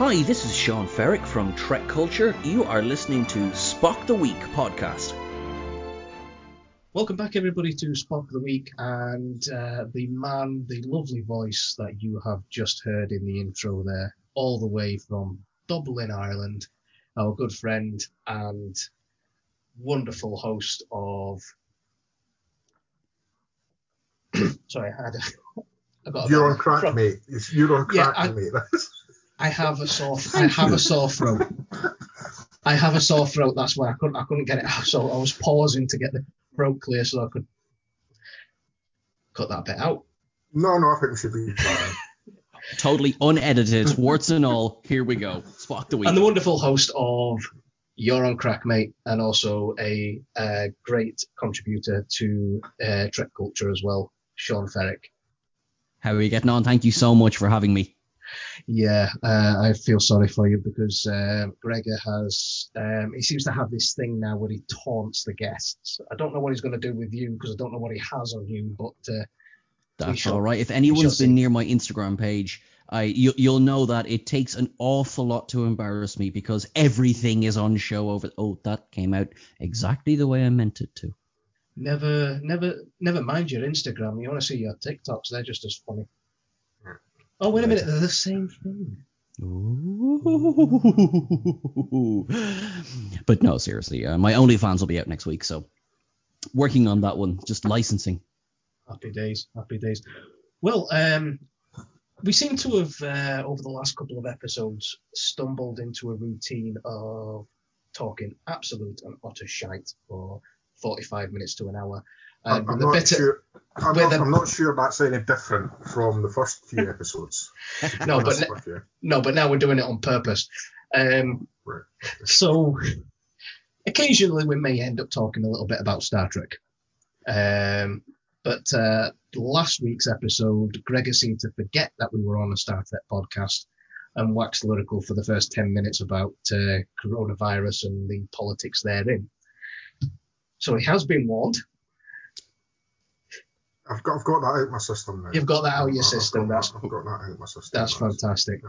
Hi, this is Sean Ferrick from Trek Culture. You are listening to Spock the Week podcast. Welcome back, everybody, to Spock the Week, and uh, the man, the lovely voice that you have just heard in the intro there, all the way from Dublin, Ireland, our good friend and wonderful host of. Sorry, I had a. I got a You're bit on crack, from- mate. You're on Yeah, crack, I- mate. I have a sore. I have a sore throat. I have a sore throat. That's why I couldn't. I couldn't get it out. So I was pausing to get the throat clear so I could cut that bit out. no, no, I think we should be fine. Totally unedited, warts and all. Here we go. Spock the Week. and the wonderful host of You're on Crack, mate, and also a, uh great contributor to uh, Trek culture as well, Sean Ferrick. How are you getting on? Thank you so much for having me. Yeah, uh, I feel sorry for you because uh, Gregor has, um, he seems to have this thing now where he taunts the guests. I don't know what he's going to do with you because I don't know what he has on you, but uh, That's shall- all right. If anyone's see. been near my Instagram page, I you, you'll know that it takes an awful lot to embarrass me because everything is on show over. Oh, that came out exactly the way I meant it to. never, never, never mind your Instagram. You want to see your TikToks? They're just as funny. Oh, wait a minute, they're the same thing. Ooh. but no, seriously, uh, my OnlyFans will be out next week, so working on that one, just licensing. Happy days, happy days. Well, um, we seem to have, uh, over the last couple of episodes, stumbled into a routine of talking absolute and utter shite for 45 minutes to an hour. I'm, I'm not bit of- sure. I'm not, I'm not sure that's any different from the first few episodes. No, but honest le- with you. no, but now we're doing it on purpose. Um, Right. so occasionally we may end up talking a little bit about Star Trek. Um, but uh, last week's episode, Gregor seemed to forget that we were on a Star Trek podcast and waxed lyrical for the first 10 minutes about uh, coronavirus and the politics therein. So he has been warned. I've got, I've got that out my system now. You've got that out I've- your I've system. got That's I've got that out my system. That's fantastic.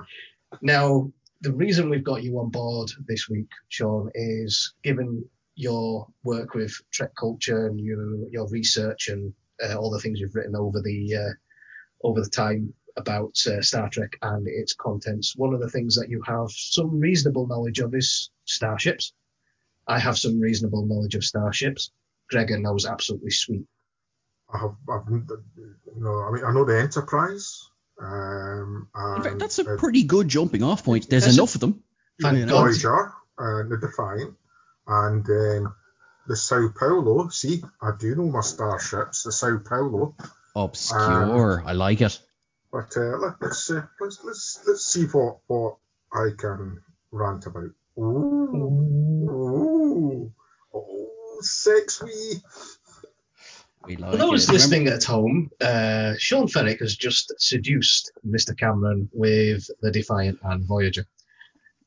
Now, the reason we've got you on board this week, Sean, is given your work with Trek culture and your your research and uh, all the things you've written over the uh, over the time about uh, Star Trek and its contents. One of the things that you have some reasonable knowledge of is starships. I have some reasonable knowledge of starships. Gregor knows absolutely sweet. I have, I've, no, I mean, I know the Enterprise. Um, In fact, that's a uh, pretty good jumping off point. There's That's a- enough of them. Thank You know? Voyager, uh, the Defiant, and um, the Sao Paulo. See, I do know my starships, the Sao Paulo. Obscure. I like it. But uh, let, let's, uh, let's let's let's see what what I can rant about. Ooh, ooh, oh, sex we. We like For those it. listening at home, uh, Sean Ferrick has just seduced Mr. Cameron with the Defiant and Voyager.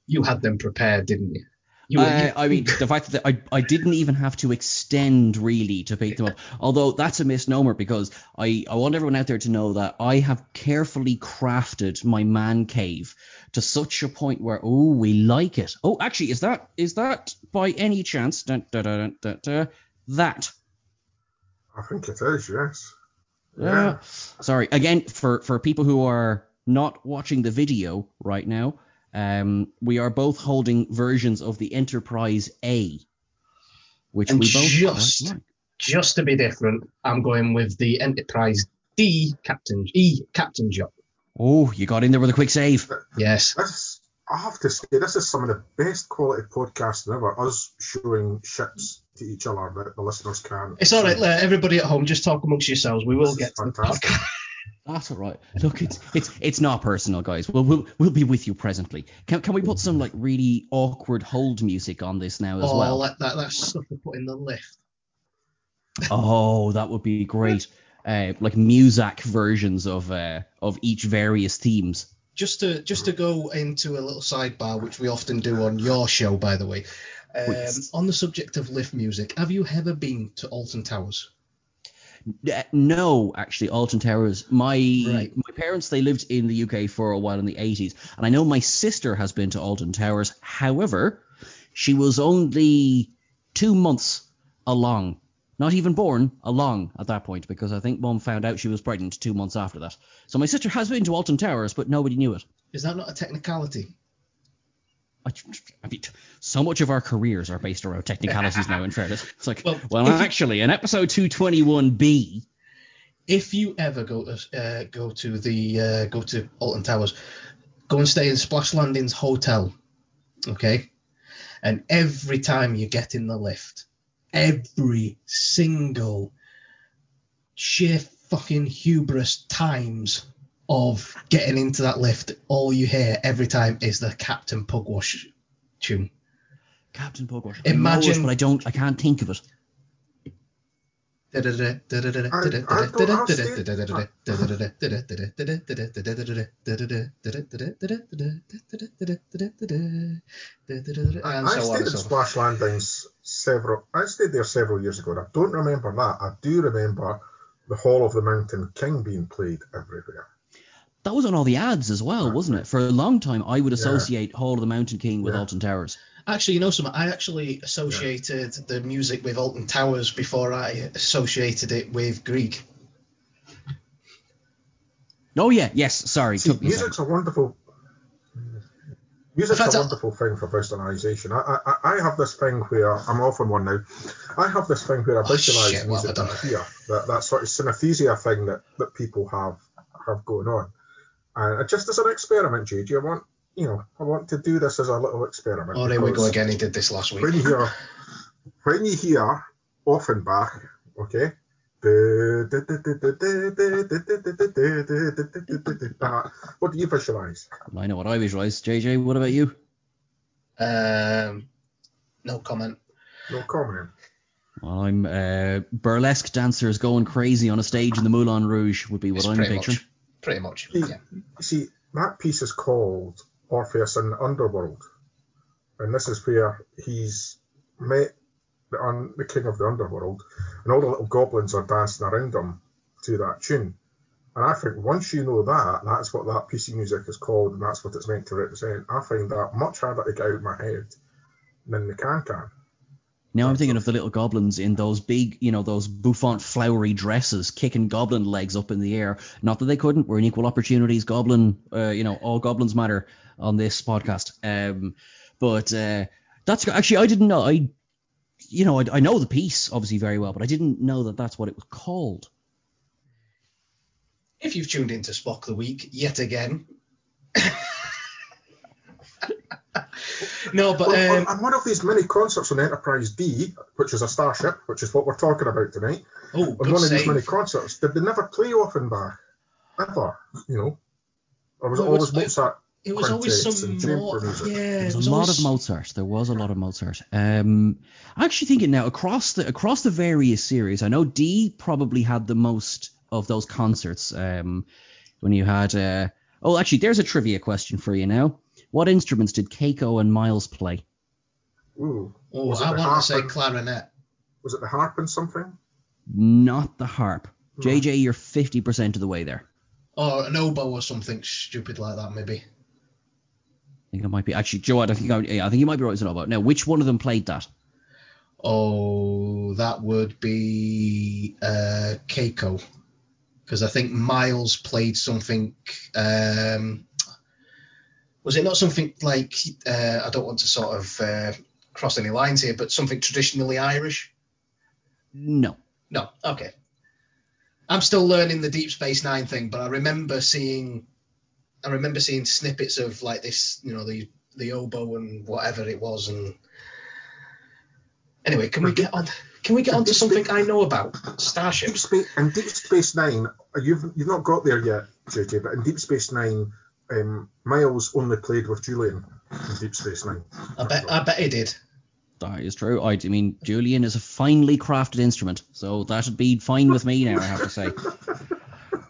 You had them prepared, didn't you? you, you- I mean, the fact that I, I didn't even have to extend really to pick them up. Although that's a misnomer because I, I want everyone out there to know that I have carefully crafted my man cave to such a point where oh we like it. Oh, actually, is that is that by any chance dun, dun, dun, dun, dun, that? I think it is, yes. Yeah. sorry again for for people who are not watching the video right now. Um, we are both holding versions of the Enterprise A, which And we both just- like. just to be different, I'm going with the Enterprise D Captain E Captain Yacht. Oh, you got in there with a quick save. Yes, This, I have to say, this is some of the best quality podcasting ever. Us showing ships to each other that the listeners can't. it's all right. let Everybody at home, just talk amongst yourselves. We will This get is to the fantastic. podcast. That's all right. Look, it's it's it's not personal, guys. We'll we'll, we'll be with you presently. Can can we put some like really awkward hold music on this now as oh, well? like that, that stuff they put in the lift. Oh, that would be great. Uh, like Muzak versions of uh, of each various themes. just to just to go into a little sidebar, which we often do on your show, by the way. Um, on the subject of lift music, have you ever been to Alton Towers? Uh, no, actually, Alton Towers. My Right. my parents they lived in the UK for a while in the 80s, and I know my sister has been to Alton Towers. However, she was only two months along, not even born along at that point, because I think Mum found out she was pregnant two months after that. So my sister has been to Alton Towers, but nobody knew it. Is that not a technicality? I, mean, so much of our careers are based around technicalities now. In fairness, it's like, Well, well, if you- actually, in episode 221B. If you ever go to uh, go to the uh, go to Alton Towers, go and stay in Splash Landings Hotel, okay? And every time you get in the lift, every single sheer fucking hubris times of getting into that lift, all you hear every time is the Captain Pugwash tune. Captain Pugwash. Imagine- I know it, but I don't. I can't think of it. I so stayed and in so forth. Splash Landings several. I stayed there several years ago. And I don't remember that. I do remember the Hall of the Mountain King being played everywhere. That was on all the ads as well, wasn't it? For a long time, I would associate Hall of the Mountain King with Yeah. Alton Towers. Actually, you know something? I actually associated the music with Alton Towers before I associated it with Grieg. Oh yeah, yes. Sorry, See, music's a wonderful. Music's fact, a wonderful thing for visualization. I, I, I have this thing where I'm off on one now. I have this thing where I Oh, visualize shit, music I that that, that sort of synesthesia thing that, that people have have going on. And just as an experiment, JJ, I want you know I want to do this as a little experiment. Oh, there we go again. He did this last week. When you hear when you hear Offenbach, okay. What do you visualize? I know what I visualize. JJ, what about you? Um, no comment. No comment. Well, I'm uh, burlesque dancers going crazy on a stage in the Moulin Rouge would be what It's I'm picturing. much. Pretty much. See, Yeah. see, that piece is called Orpheus in the Underworld, and this is where he's met the, un, the king of the underworld, and all the little goblins are dancing around him to that tune. And I think once you know that, that's what that piece of music is called, and that's what it's meant to represent. I find that much harder to get out of my head than the can can. Now I'm thinking of the little goblins in those big, you know, those bouffant flowery dresses, kicking goblin legs up in the air. Not that they couldn't. We're an equal opportunities goblin. Uh, you know, all goblins matter on this podcast. Um, but uh, that's actually I didn't know. I, you know, I, I know the piece obviously very well, but I didn't know that that's what it was called. If you've tuned into Spock the Week yet again. No, but Well, um, on, on one of these mini concerts on Enterprise D, which is a starship, which is what we're talking about tonight, oh, on good one of these mini save. concerts, did they never play Offenbach? Ever, you know? Or was Well, it always was- Mozart? It was always some and more. Yeah, There it was was a lot always- of Mozart. There was a lot of Mozart. Um, I'm actually thinking now across the across the various series, I know D probably had the most of those concerts. Um, when you had, uh, oh, actually, there's a trivia question for you now. What instruments did Keiko and Miles play? Ooh, Oh, Was it I the want to say and- clarinet. was it the harp and something? Not the harp. Hmm. JJ, you're 50% of the way there. Or an oboe or something stupid like that, maybe. I think it might be actually Joe. I think I, yeah, I think you might be right with an about now. Which one of them played that? Oh, that would be uh, Keiko. Because I think Miles played something. Um, was it not something like. Uh, I don't want to sort of uh, cross any lines here, but something traditionally Irish? No. No, okay. I'm still learning the Deep Space Nine thing, but I remember seeing, I remember seeing snippets of like this, you know, the the oboe and whatever it was, and anyway, can we get on? Can we get on to something I know about? Deep Starships. Space in Deep Space Nine, you've you've not got there yet, JJ, but in Deep Space Nine, um, Miles only played with Julian in Deep Space Nine. I bet, I bet he did. That is true. I, I mean, Julian is a finely crafted instrument, so that'd be fine with me now. I have to say.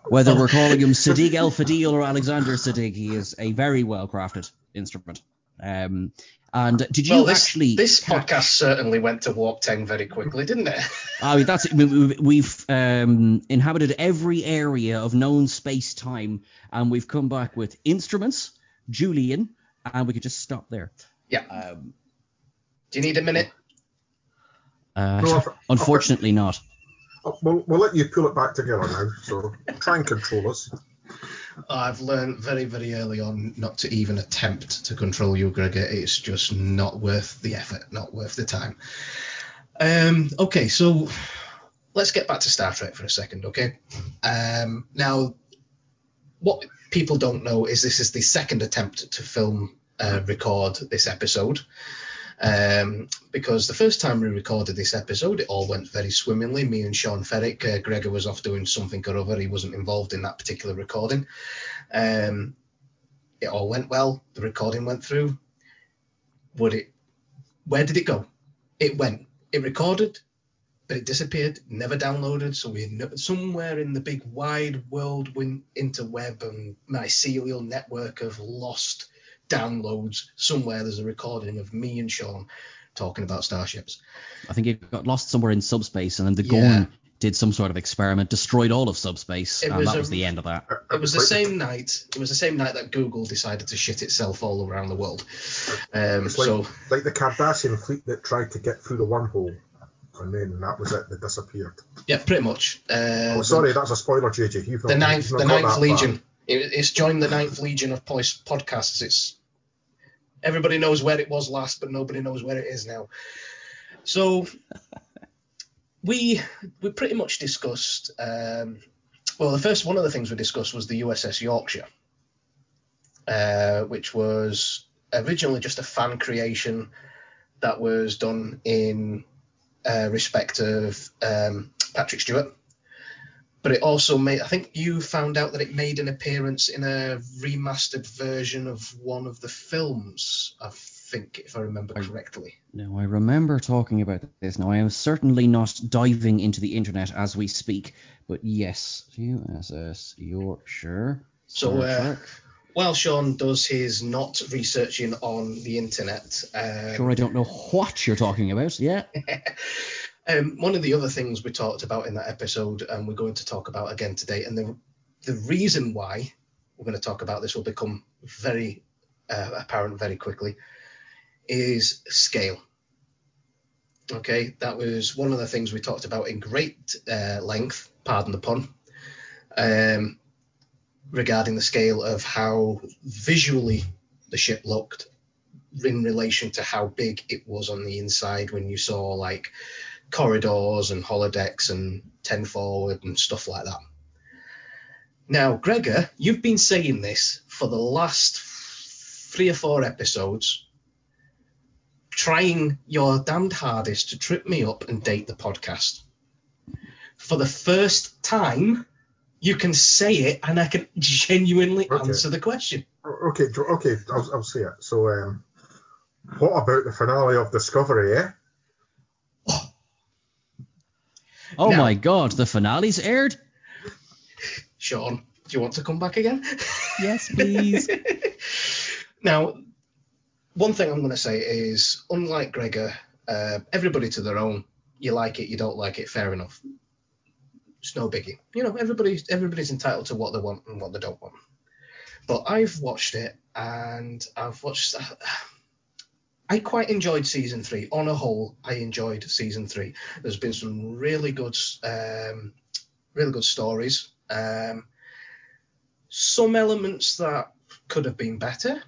Whether we're calling him Siddig El Fadil or Alexander Siddig, he is a very well crafted instrument. Um, And did you well, this, actually? this podcast certainly went to warp 10 very quickly, didn't it? I mean, that's we- we- we've um, inhabited every area of known space time, and we've come back with instruments, Julian, and we could just stop there. Yeah. Um, Do you need a minute? uh, No, I've- unfortunately, not. Oh, We'll, we'll let you pull it back together now. So try and control us. I've learned very, very early on not to even attempt to control you, Gregor. It's just not worth the effort, not worth the time. Um, okay, so let's get back to Star Trek for a second, okay? Um, now, what people don't know is this is the second attempt to film, uh, record this episode. Um, because the first time we recorded this episode, it all went very swimmingly. Me and Sean Ferrick, uh, Gregor was off doing something or other. He wasn't involved in that particular recording. Um, it all went well. The recording went through. Would it? Where did it go? It went. It recorded, but it disappeared. Never downloaded. So we somewhere in the big wide world win, interweb and mycelial network of lost downloads. Somewhere there's a recording of me and Sean talking about starships. I think it got lost somewhere in subspace, and then the Yeah. Gorn did some sort of experiment, destroyed all of subspace, It and was that a- was the end of that. It was the same night. It was the same night that Google decided to shit itself all around the world. Um, It's like, so like the Cardassian fleet that tried to get through the wormhole, and then that was it. They disappeared. yeah, pretty much. Uh, Oh, sorry, that's a spoiler, JJ. You've not, the ninth, you've not the ninth that legion. It, it's joined the ninth legion of pos- podcasts. It's everybody knows where it was last, but nobody knows where it is now. So we we pretty much discussed. Um, well, the first one of the things we discussed was the USS Yorkshire, uh, which was originally just a fan creation that was done in uh, respect of um, Patrick Stewart but it also made i think you found out that it made an appearance in a remastered version of one of the films i think if i remember correctly Now, I remember talking about this. Now, I am certainly not diving into the internet as we speak, but yes, USS Yorkshire. So, uh, while sean does his not researching on the internet um, sure, I don't know what you're talking about. Yeah. Um, one of the other things we talked about in that episode, and we're going to talk about again today, and the the reason why we're going to talk about this will become very uh, apparent very quickly, is scale. Okay, that was one of the things we talked about in great uh, length. Pardon the pun. Um, regarding the scale of how visually the ship looked in relation to how big it was on the inside when you saw like corridors and holodecks and 10 forward and stuff like that. Now, Gregor, you've been saying this for the last three or four episodes, trying your damned hardest to trip me up and date the podcast. For the first time, you can say it and I can genuinely Okay. answer the question. Okay, okay, I'll, I'll say it. So, um, what about the finale of Discovery, eh? Oh Now- my God, the finale's aired. Sean, do you want to come back again? Yes, please. now, one thing I'm going to say is, unlike Gregor, uh, everybody to their own. You like it, you don't like it, fair enough. It's no biggie. You know, everybody, everybody's entitled to what they want and what they don't want. But I've watched it, and I've watched. I quite enjoyed season three. On a whole, I enjoyed season three. There's been some really good, um, really good stories. Um, some elements that could have been better,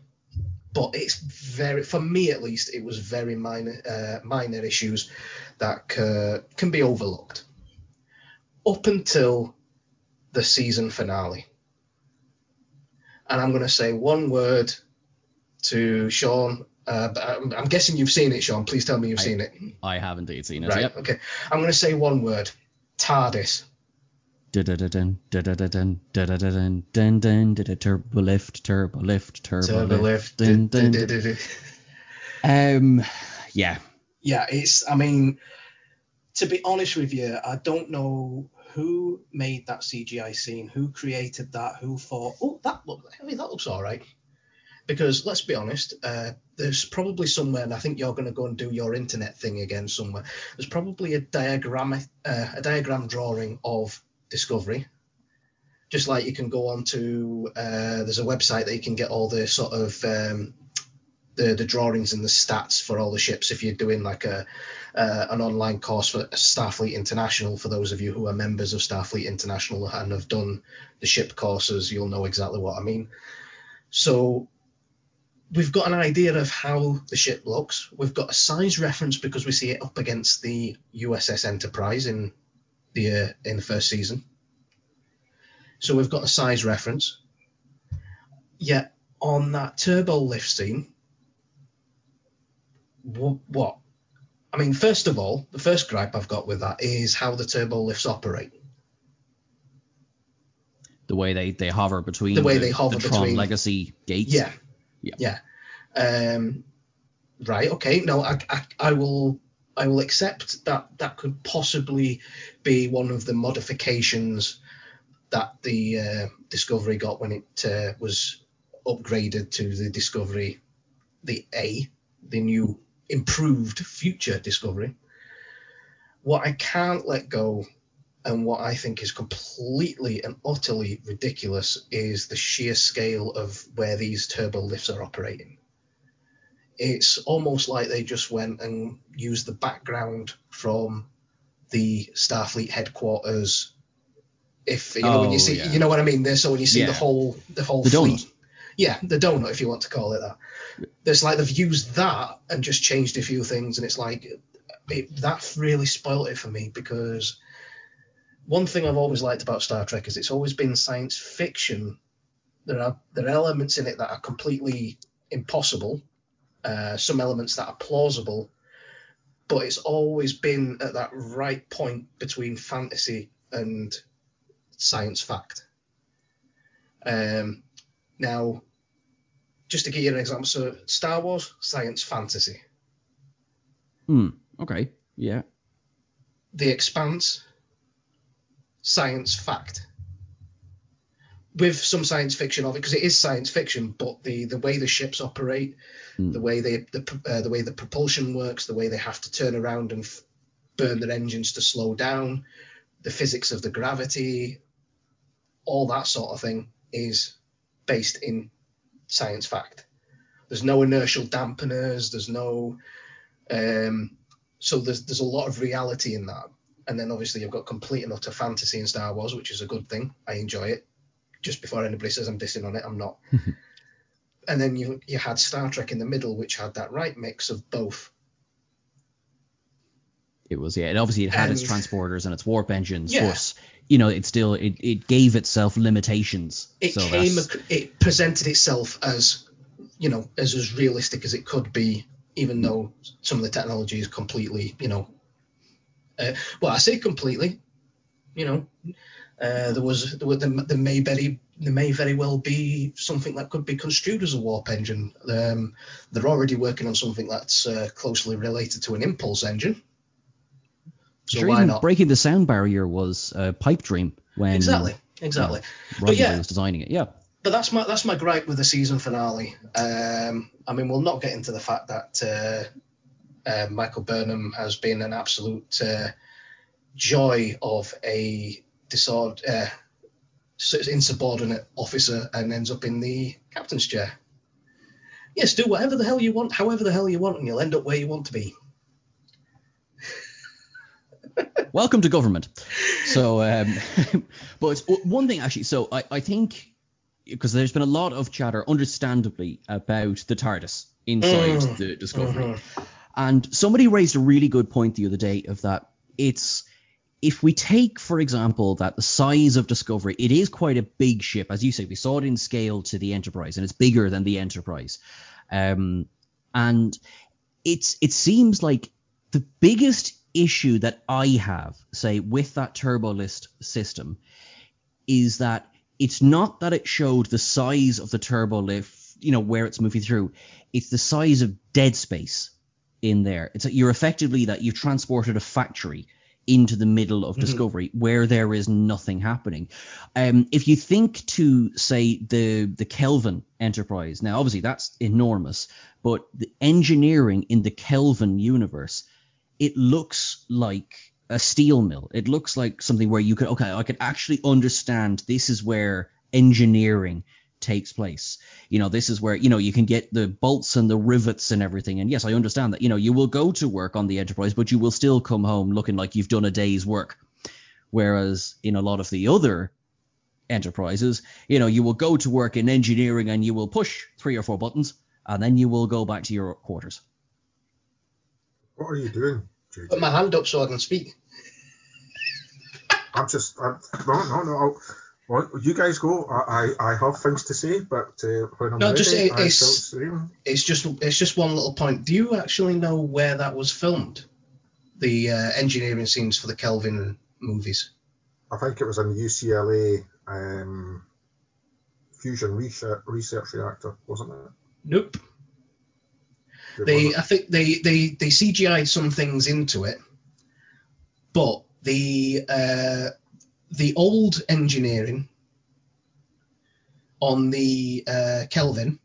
but it's very, for me at least, it was very minor, uh, minor issues that can be overlooked up until the season finale. And I'm going to say one word to Sean. Uh, but I'm, I'm guessing you've seen it, Sean. Please tell me you've I- seen it. I have indeed seen it. Right. Yep. Okay. I'm going to say one word. TARDIS. Turbo lift, turbo lift, turbo lift. Um, yeah. yeah, it's. I mean, to be honest with you, I don't know who made that CGI scene, who created that, who thought, oh, that look, I mean, that looks all right. Because let's be honest, uh, there's probably somewhere, and I think you're going to go and do your internet thing again somewhere. There's probably a diagram, uh, a diagram drawing of Discovery. Just like you can go on to, uh, there's a website that you can get all the sort of um, the the drawings and the stats for all the ships if you're doing like a uh, an online course for Starfleet International. For those of you who are members of Starfleet International and have done the ship courses, you'll know exactly what I mean. So we've got an idea of how the ship looks. We've got a size reference because we see it up against the USS Enterprise in the uh, in the first season. So we've got a size reference. Yet on that turbo lift scene, what, what? I mean, first of all, the first gripe I've got with that is how the turbo lifts operate. The way they, they hover between The way the, they hover the Tron between- Legacy gates. Yeah. Yeah. Yeah. Um, right. Okay. No, I, I, I will. I will accept that that could possibly be one of the modifications that the uh, Discovery got when it uh, was upgraded to the Discovery, the A, the new improved future Discovery. What I can't let go and what I think is completely and utterly ridiculous is the sheer scale of where these turbo lifts are operating. It's almost like they just went and used the background from the Starfleet headquarters. If you know when you Oh, see, yeah. you know what I mean. There, so when you see Yeah. the whole the whole The fleet, donut. yeah, the donut, if you want to call it that. There's like they've used that and just changed a few things, and it's like it, that really spoiled it for me because one thing I've always liked about Star Trek is it's always been science fiction. There are there are elements in it that are completely impossible, uh, some elements that are plausible, but it's always been at that right point between fantasy and science fact. Um, now, just to give you an example, so Star Wars, science fantasy. Hmm. Okay. Yeah. The Expanse, science fact. With some science fiction of it, because it is science fiction, but the, the way the ships operate, Hmm. the way they the, uh, the way the propulsion works, the way they have to turn around and f- burn their engines to slow down, the physics of the gravity, all that sort of thing is based in science fact. There's no inertial dampeners. There's no um, so there's there's a lot of reality in that. And then obviously you've got complete and utter fantasy in Star Wars, which is a good thing. I enjoy it. Just before anybody says I'm dissing on it, I'm not. and then you you had Star Trek in the middle, which had that right mix of both. It was yeah. And obviously it had its transporters and its warp engines, Yeah. but you know it still it, it gave itself limitations. It so came, that's- it presented itself as, you know, as as realistic as it could be, even though some of the technology is completely, you know, uh, well, I say completely, you know, uh, there was there, were, there, there may very there may very well be something that could be construed as a warp engine. Um, they're already working on something that's uh, closely related to an impulse engine. So Sure, why not? breaking the sound barrier was a pipe dream when Exactly, exactly. But yeah, was designing it. Yeah. but that's my that's my gripe with the season finale. Um, I mean, we'll not get into the fact that uh, Michael Burnham has been an absolute uh, joy of a disorder, uh, insubordinate officer and ends up in the captain's chair. Yes, do whatever the hell you want, however the hell you want, and you'll end up where you want to be. Welcome to government. So, um, but one thing actually, so I, I think because there's been a lot of chatter, understandably, about the TARDIS inside Mm, the Discovery, mhm. And somebody raised a really good point the other day of that it's if we take, for example, that the size of Discovery, it is quite a big ship, as you say. We saw it in scale to the Enterprise, and it's bigger than the Enterprise. Um, and it's it seems like the biggest issue that I have, say, with that turbo list system, is that it's not that it showed the size of the turbo lift, you know, where it's moving through. It's the size of dead space in there. It's you're effectively that you've transported a factory into the middle of Discovery where there is nothing happening. Um, if you think to say the the Kelvin Enterprise, now obviously that's enormous, but the engineering in the Kelvin universe, it looks like a steel mill. It looks like something where you could okay, I could actually understand this is where engineering takes place. You know, this is where, you know, you can get the bolts and the rivets and everything. And yes, I understand that, you know, you will go to work on the Enterprise, but you will still come home looking like you've done a day's work. Whereas in a lot of the other enterprises, you know, you will go to work in engineering and you will push three or four buttons and then you will go back to your quarters. What are you doing, JJ? Put my hand up so I can speak. I'm just, I'm, no, no, no. I'll, well, you guys go. I, I, I have things to say, but uh, when I'm No, ready, just, it- it's-. It's just it's just one little point. Do you actually know where that was filmed? The uh, engineering scenes for the Kelvin movies. I think it was in UCLA um, Fusion Research, Research Reactor, wasn't it? Nope. It They, wasn't. I think they, they, they CGI'd some things into it, but the uh, the old engineering on the uh, Kelvin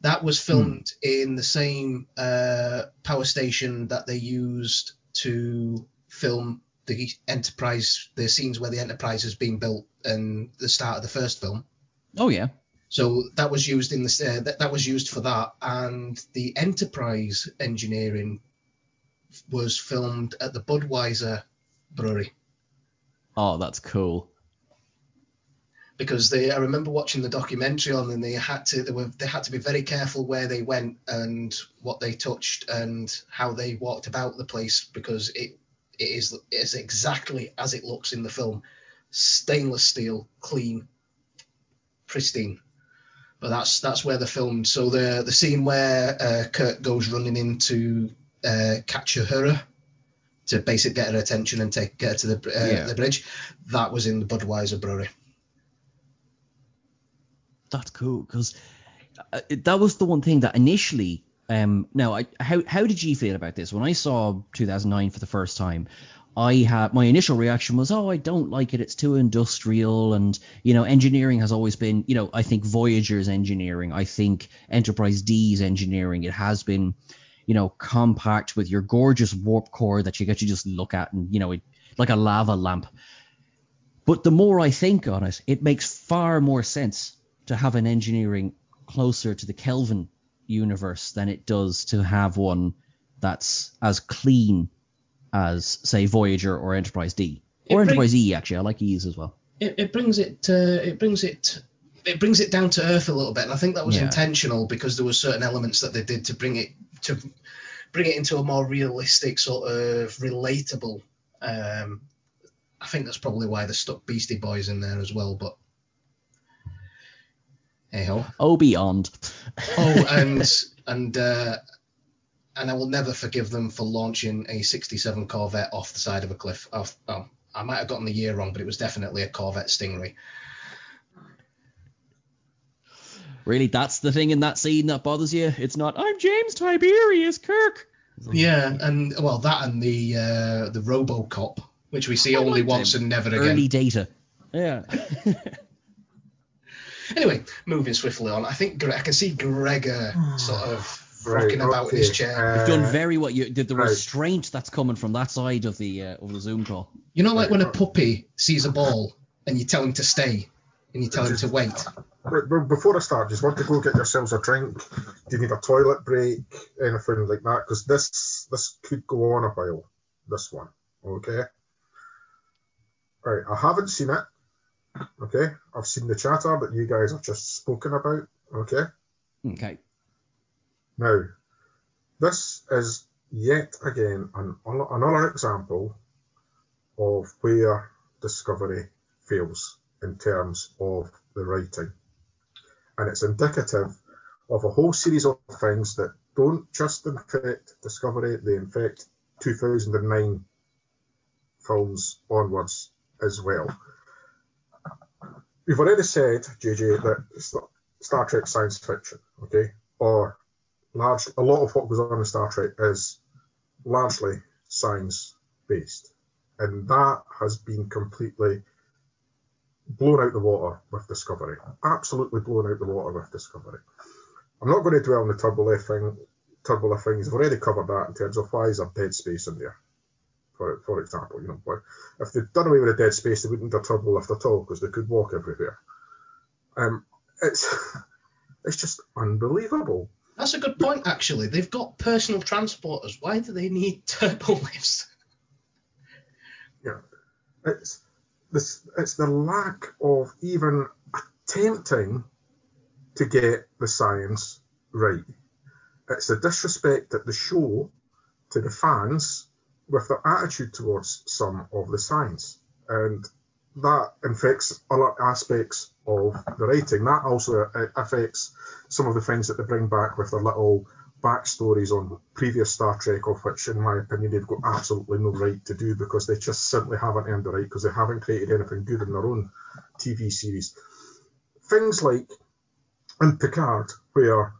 that was filmed in the same uh, power station that they used to film the Enterprise, the scenes where the Enterprise is being built and the start of the first film. Oh yeah. So that was used in the uh, that, that was used for that, and the Enterprise engineering was filmed at the Budweiser brewery Oh, that's cool. because they I remember watching the documentary on and they had to they were they had to be very careful where they went and what they touched and how they walked about the place because it it is it is exactly as it looks in the film stainless steel clean pristine but that's that's where they're filmed so the the scene where uh, Kirk goes running into uh, catch her to basically get her attention and take get her to the uh, Yeah. the bridge that was in the Budweiser brewery That's cool because uh, that was the one thing that initially. Um, now, I, how how did you feel about this when I saw 2009 for the first time? I had my initial reaction was, oh, I don't like it. It's too industrial, and you know, engineering has always been, you know, I think Voyager's engineering, I think Enterprise D's engineering, it has been, you know, compact with your gorgeous warp core that you get to just look at, and you know, it, like a lava lamp. But the more I think on it, it makes far more sense to have an engineering closer to the Kelvin universe than it does to have one that's as clean as, say, Voyager or Enterprise D. Or bring- Enterprise E, actually. I like E's as well. it, it brings it uh, it brings it it brings it down to earth a little bit and i think that was Yeah. intentional because there were certain elements that they did to bring it to bring it into a more realistic sort of relatable um i think that's probably why they stuck beastie boys in there as well but hey ho Oh, beyond. oh and and uh and I will never forgive them for launching a 67 Corvette off the side of a cliff. Off, oh, I might have gotten the year wrong, but it was definitely a Corvette Stingray. Really, that's the thing in that scene that bothers you? It's not, I'm James Tiberius Kirk. Yeah, and well, that and the uh, the RoboCop, which we see I only once him. and never again. Early again. data. Yeah. Anyway, moving swiftly on, I think Gre- I can see Gregor sort of Right, rocking about in his okay, chair. You've done uh, very well. You, the, the right. restraint that's coming from that side of the uh, of the Zoom call. you know, like when a puppy sees a ball and you tell him to stay and you tell him to wait. Well, before I start, just want to go get yourselves a drink. Do you need a toilet break? Anything like that? Because this this could go on a while. This one, okay. Right, I haven't seen it. Okay, I've seen the chatter that you guys have just spoken about. Okay, Okay. now this is yet again an, another example of where Discovery fails in terms of the writing. And it's indicative of a whole series of things that don't just infect Discovery, they infect 2009 films onwards as well. We've already said, JJ, that Star- Trek science fiction, okay, or large, a lot of what goes on in Star Trek is largely science based. and that has been completely blown out the water with Discovery. Absolutely blown out the water with Discovery. I'm not going to dwell on the turbolift thing. Turbolift things. I've already covered that in terms of why is there dead space in there. For, for example, you know, if they'd done away with the dead space, they wouldn't have turbolift at all because they could walk everywhere. Um, it's it's just unbelievable. That's a good point, actually. They've got personal transporters. Why do they need turbo lifts? Yeah, it's this. It's the lack of even attempting to get the science right. It's the disrespect that the show to the fans with their attitude towards some of the science, and that infects other aspects of the writing. That also uh, affects some of the things that they bring back with their little backstories on previous Star Trek, of which, in my opinion, they've got absolutely no right to do because they just simply haven't earned the right because they haven't created anything good in their own TV series. Things like in Picard, where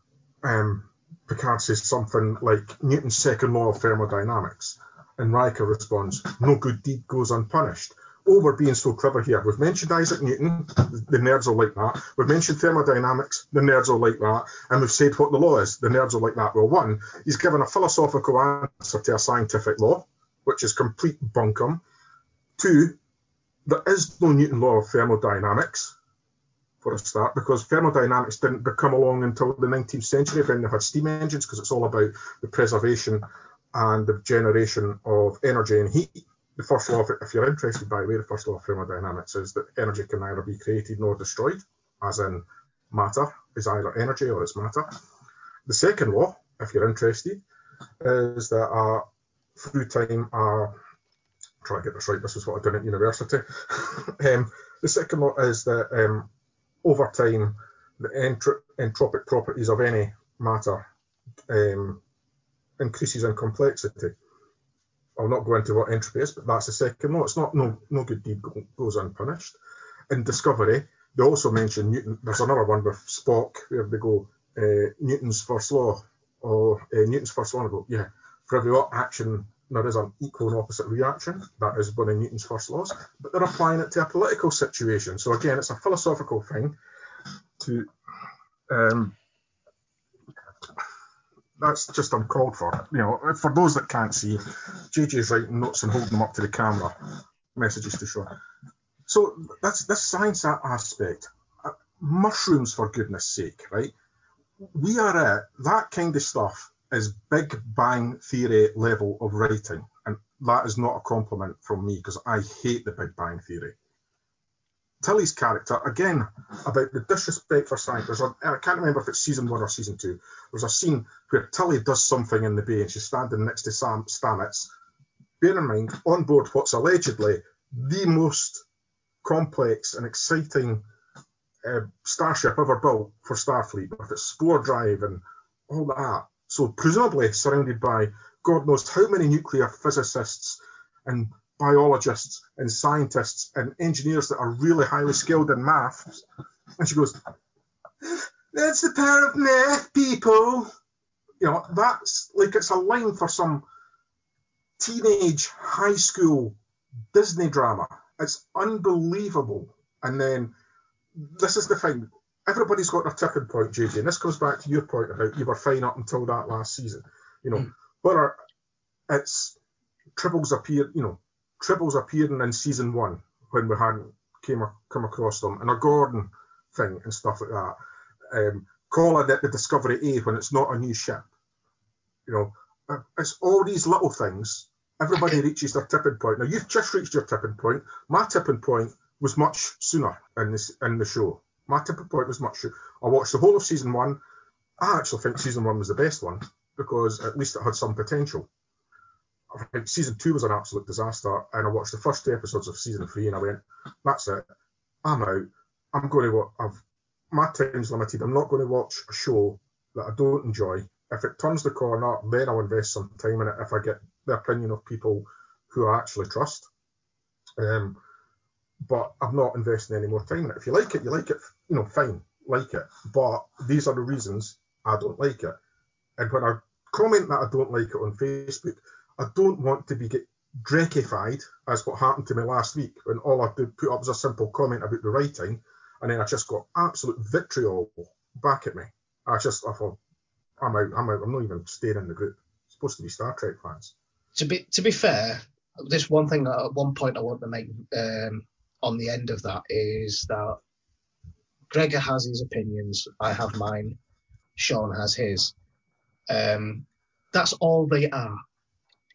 um, Picard says something like Newton's second law of thermodynamics, and Riker responds, "No good deed goes unpunished." Oh, we're being so clever here. We've mentioned Isaac Newton, the nerds are like that. We've mentioned thermodynamics, the nerds are like that. And we've said what the law is, the nerds are like that. Well, one, he's given a philosophical answer to a scientific law, which is complete bunkum. Two, there is no Newton law of thermodynamics, for a start, because thermodynamics didn't become along until the 19th century when they had steam engines, because it's all about the preservation and the generation of energy and heat the first law, if you're interested, by the way, the first law of thermodynamics is that energy can neither be created nor destroyed, as in matter is either energy or it's matter. The second law, if you're interested, is that uh, through time, uh, try to get this right, this is what I did at university. um, the second law is that um, over time, the entro- entropic properties of any matter um, increases in complexity. I'll not go into what entropy is, but that's the second law. It's not no no good deed goes unpunished. In Discovery, they also mention Newton. There's another one with Spock where they go uh, Newton's first law or uh, Newton's first law. I go, yeah, for every action there is an equal and opposite reaction. That is one of Newton's first laws, but they're applying it to a political situation. So again, it's a philosophical thing to um, that's just uncalled for. You know, for those that can't see, JJ's writing notes and holding them up to the camera, messages to show. So that's this science aspect. Uh, mushrooms, for goodness sake, right? We are at that kind of stuff is Big Bang Theory level of writing, and that is not a compliment from me because I hate the Big Bang Theory. Tilly's character, again, about the disrespect for a, I can't remember if it's season one or season two. There's a scene where Tilly does something in the bay and she's standing next to Sam Stamets. Bear in mind, on board what's allegedly the most complex and exciting uh, starship ever built for Starfleet, with its spore drive and all that. So presumably surrounded by God knows how many nuclear physicists and biologists and scientists and engineers that are really highly skilled in maths. And she goes, That's the power of math, people. You know, that's like it's a line for some teenage high school Disney drama. It's unbelievable. And then this is the thing. Everybody's got their tipping point, JJ, and this comes back to your point about you were fine up until that last season. You know, mm. but it's tribbles appear, you know, Tribbles appearing in season one when we hadn't came come across them, and a Gorn thing and stuff like that. Um, calling it the Discovery A when it's not a new ship. You know, uh, it's all these little things. Everybody reaches their tipping point. Now you've just reached your tipping point. My tipping point was much sooner in this in the show. My tipping point was much. I watched the whole of season one. I actually think season one was the best one because at least it had some potential. I think season two was an absolute disaster, and I watched the first two episodes of season three, and I went, "That's it, I'm out. I'm going to. I've my time's limited. I'm not going to watch a show that I don't enjoy. If it turns the corner, then I'll invest some time in it. If I get the opinion of people who I actually trust, um, but I'm not investing any more time in it. If you like it, you like it. You know, fine, like it. But these are the reasons I don't like it. And when I comment that I don't like it on Facebook, I don't want to be get, drekified as what happened to me last week when all I did put up was a simple comment about the writing, and then I just got absolute vitriol back at me. I just I thought I'm out. I'm out. I'm not even staying in the group. It's supposed to be Star Trek fans. To be to be fair, this one thing at one point I want to make um, on the end of that is that Gregor has his opinions. I have mine. Sean has his. Um, that's all they are.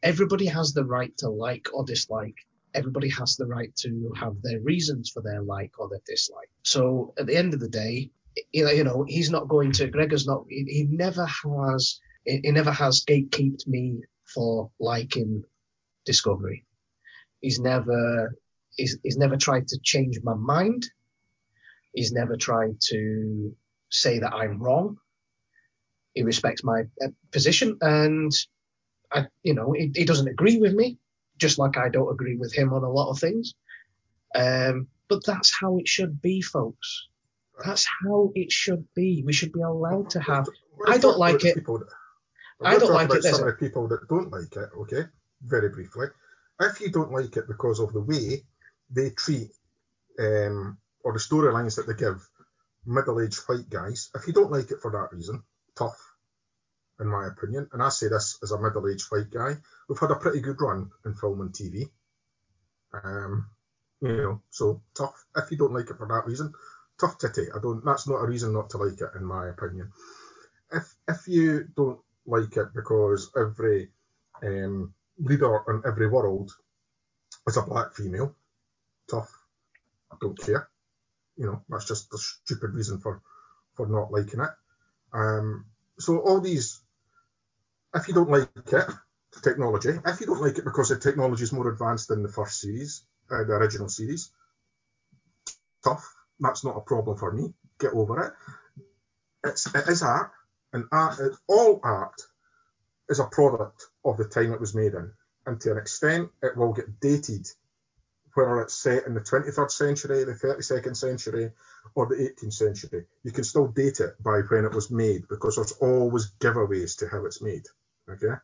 Everybody has the right to like or dislike. Everybody has the right to have their reasons for their like or their dislike. So at the end of the day, you know, he's not going to. Gregor's not. He, never has. He, he never has gatekeeped me for liking Discovery. He's never. He's, he's never tried to change my mind. He's never tried to say that I'm wrong. He respects my uh, position, and I, you know, he, he, doesn't agree with me, just like I don't agree with him on a lot of things. Um, but that's how it should be, folks. That's how it should be. We should be allowed to have. I don't like it. That, I don't like it. Some of the people that don't like it. Okay, very briefly. If you don't like it because of the way they treat um, or the storylines that they give middle-aged white guys, if you don't like it for that reason, tough, in my opinion. And I say this as a middle-aged white guy. We've had a pretty good run in film and TV. Um, you know, so tough. If you don't like it for that reason, tough titty. I don't. That's not a reason not to like it, in my opinion. If if you don't like it because every um, leader in every world is a black female, tough. I don't care. You know, that's just a stupid reason for for not liking it. Um, so all these, if you don't like it, the technology, if you don't like it because the technology is more advanced than the first series, uh, the original series, tough that's not a problem for me. Get over it. It's it is art, and art, all art is a product of the time it was made in, and to an extent, it will get dated, whether it's set in the 23rd century, the 32nd century, or the 18th century. You can still date it by when it was made because there's always giveaways to how it's made. Okay.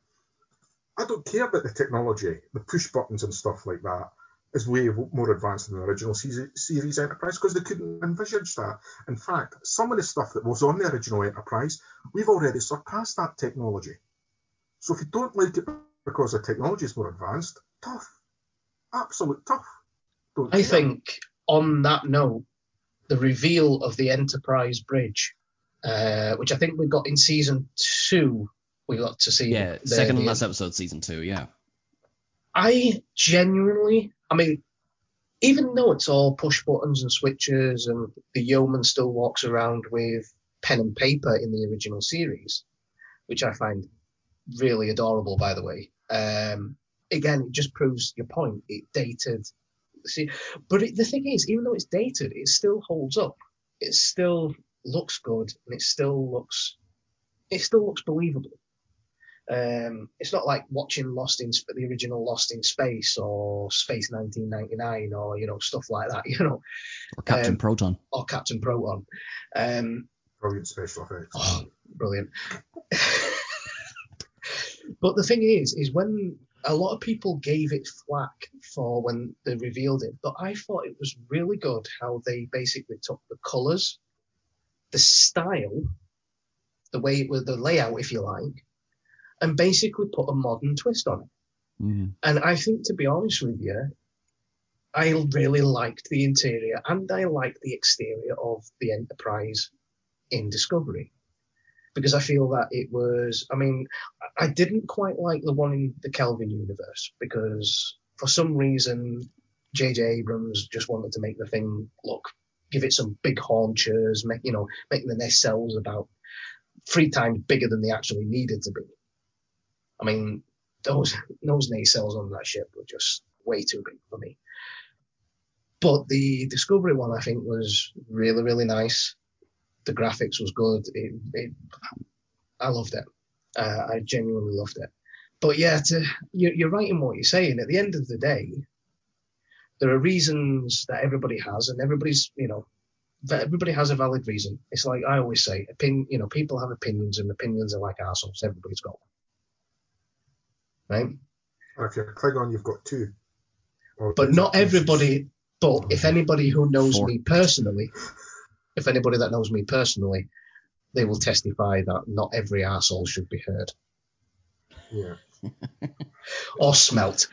I don't care about the technology, the push buttons and stuff like that is way more advanced than the original series Enterprise because they couldn't envisage that. In fact, some of the stuff that was on the original Enterprise, we've already surpassed that technology. So if you don't like it because the technology is more advanced, tough, absolute tough. Don't I care. think on that note, the reveal of the Enterprise bridge, uh, which I think we got in season two, we got to see. Yeah, the, second the, last episode, season two. Yeah. I genuinely I mean, even though it's all push buttons and switches, and the yeoman still walks around with pen and paper in the original series, which I find really adorable, by the way. Um, again, it just proves your point. It dated. See, but it, the thing is, even though it's dated, it still holds up. It still looks good, and it still looks, it still looks believable. Um, it's not like watching Lost in the original Lost in Space or Space 1999 or you know stuff like that. You know, or Captain um, Proton. Or Captain Proton. Um, brilliant special effects. Oh, brilliant. but the thing is, is when a lot of people gave it flack for when they revealed it, but I thought it was really good how they basically took the colours, the style, the way it was, the layout, if you like, and basically put a modern twist on it. Mm. And I think, to be honest with you, I really liked the interior and I liked the exterior of the Enterprise in Discovery because I feel that it was. I mean, I didn't quite like the one in the Kelvin universe because for some reason J.J. Abrams just wanted to make the thing look, give it some big haunches, make you know, make the nacelles about three times bigger than they actually needed to be. I mean, those those nacelles on that ship were just way too big for me. But the Discovery one, I think, was really, really nice. The graphics was good. It, it, I loved it. Uh, I genuinely loved it. But yeah, to, you're, right in what you're saying. At the end of the day, there are reasons that everybody has, and everybody's, you know, everybody has a valid reason. It's like I always say, opinion, you know, people have opinions, and opinions are like assholes. Everybody's got one right? If you're Klingon, you've got two. Or But two not everybody. But if anybody who knows Four. me personally, if anybody that knows me personally, they will testify that not every asshole should be heard Yeah. or smelt.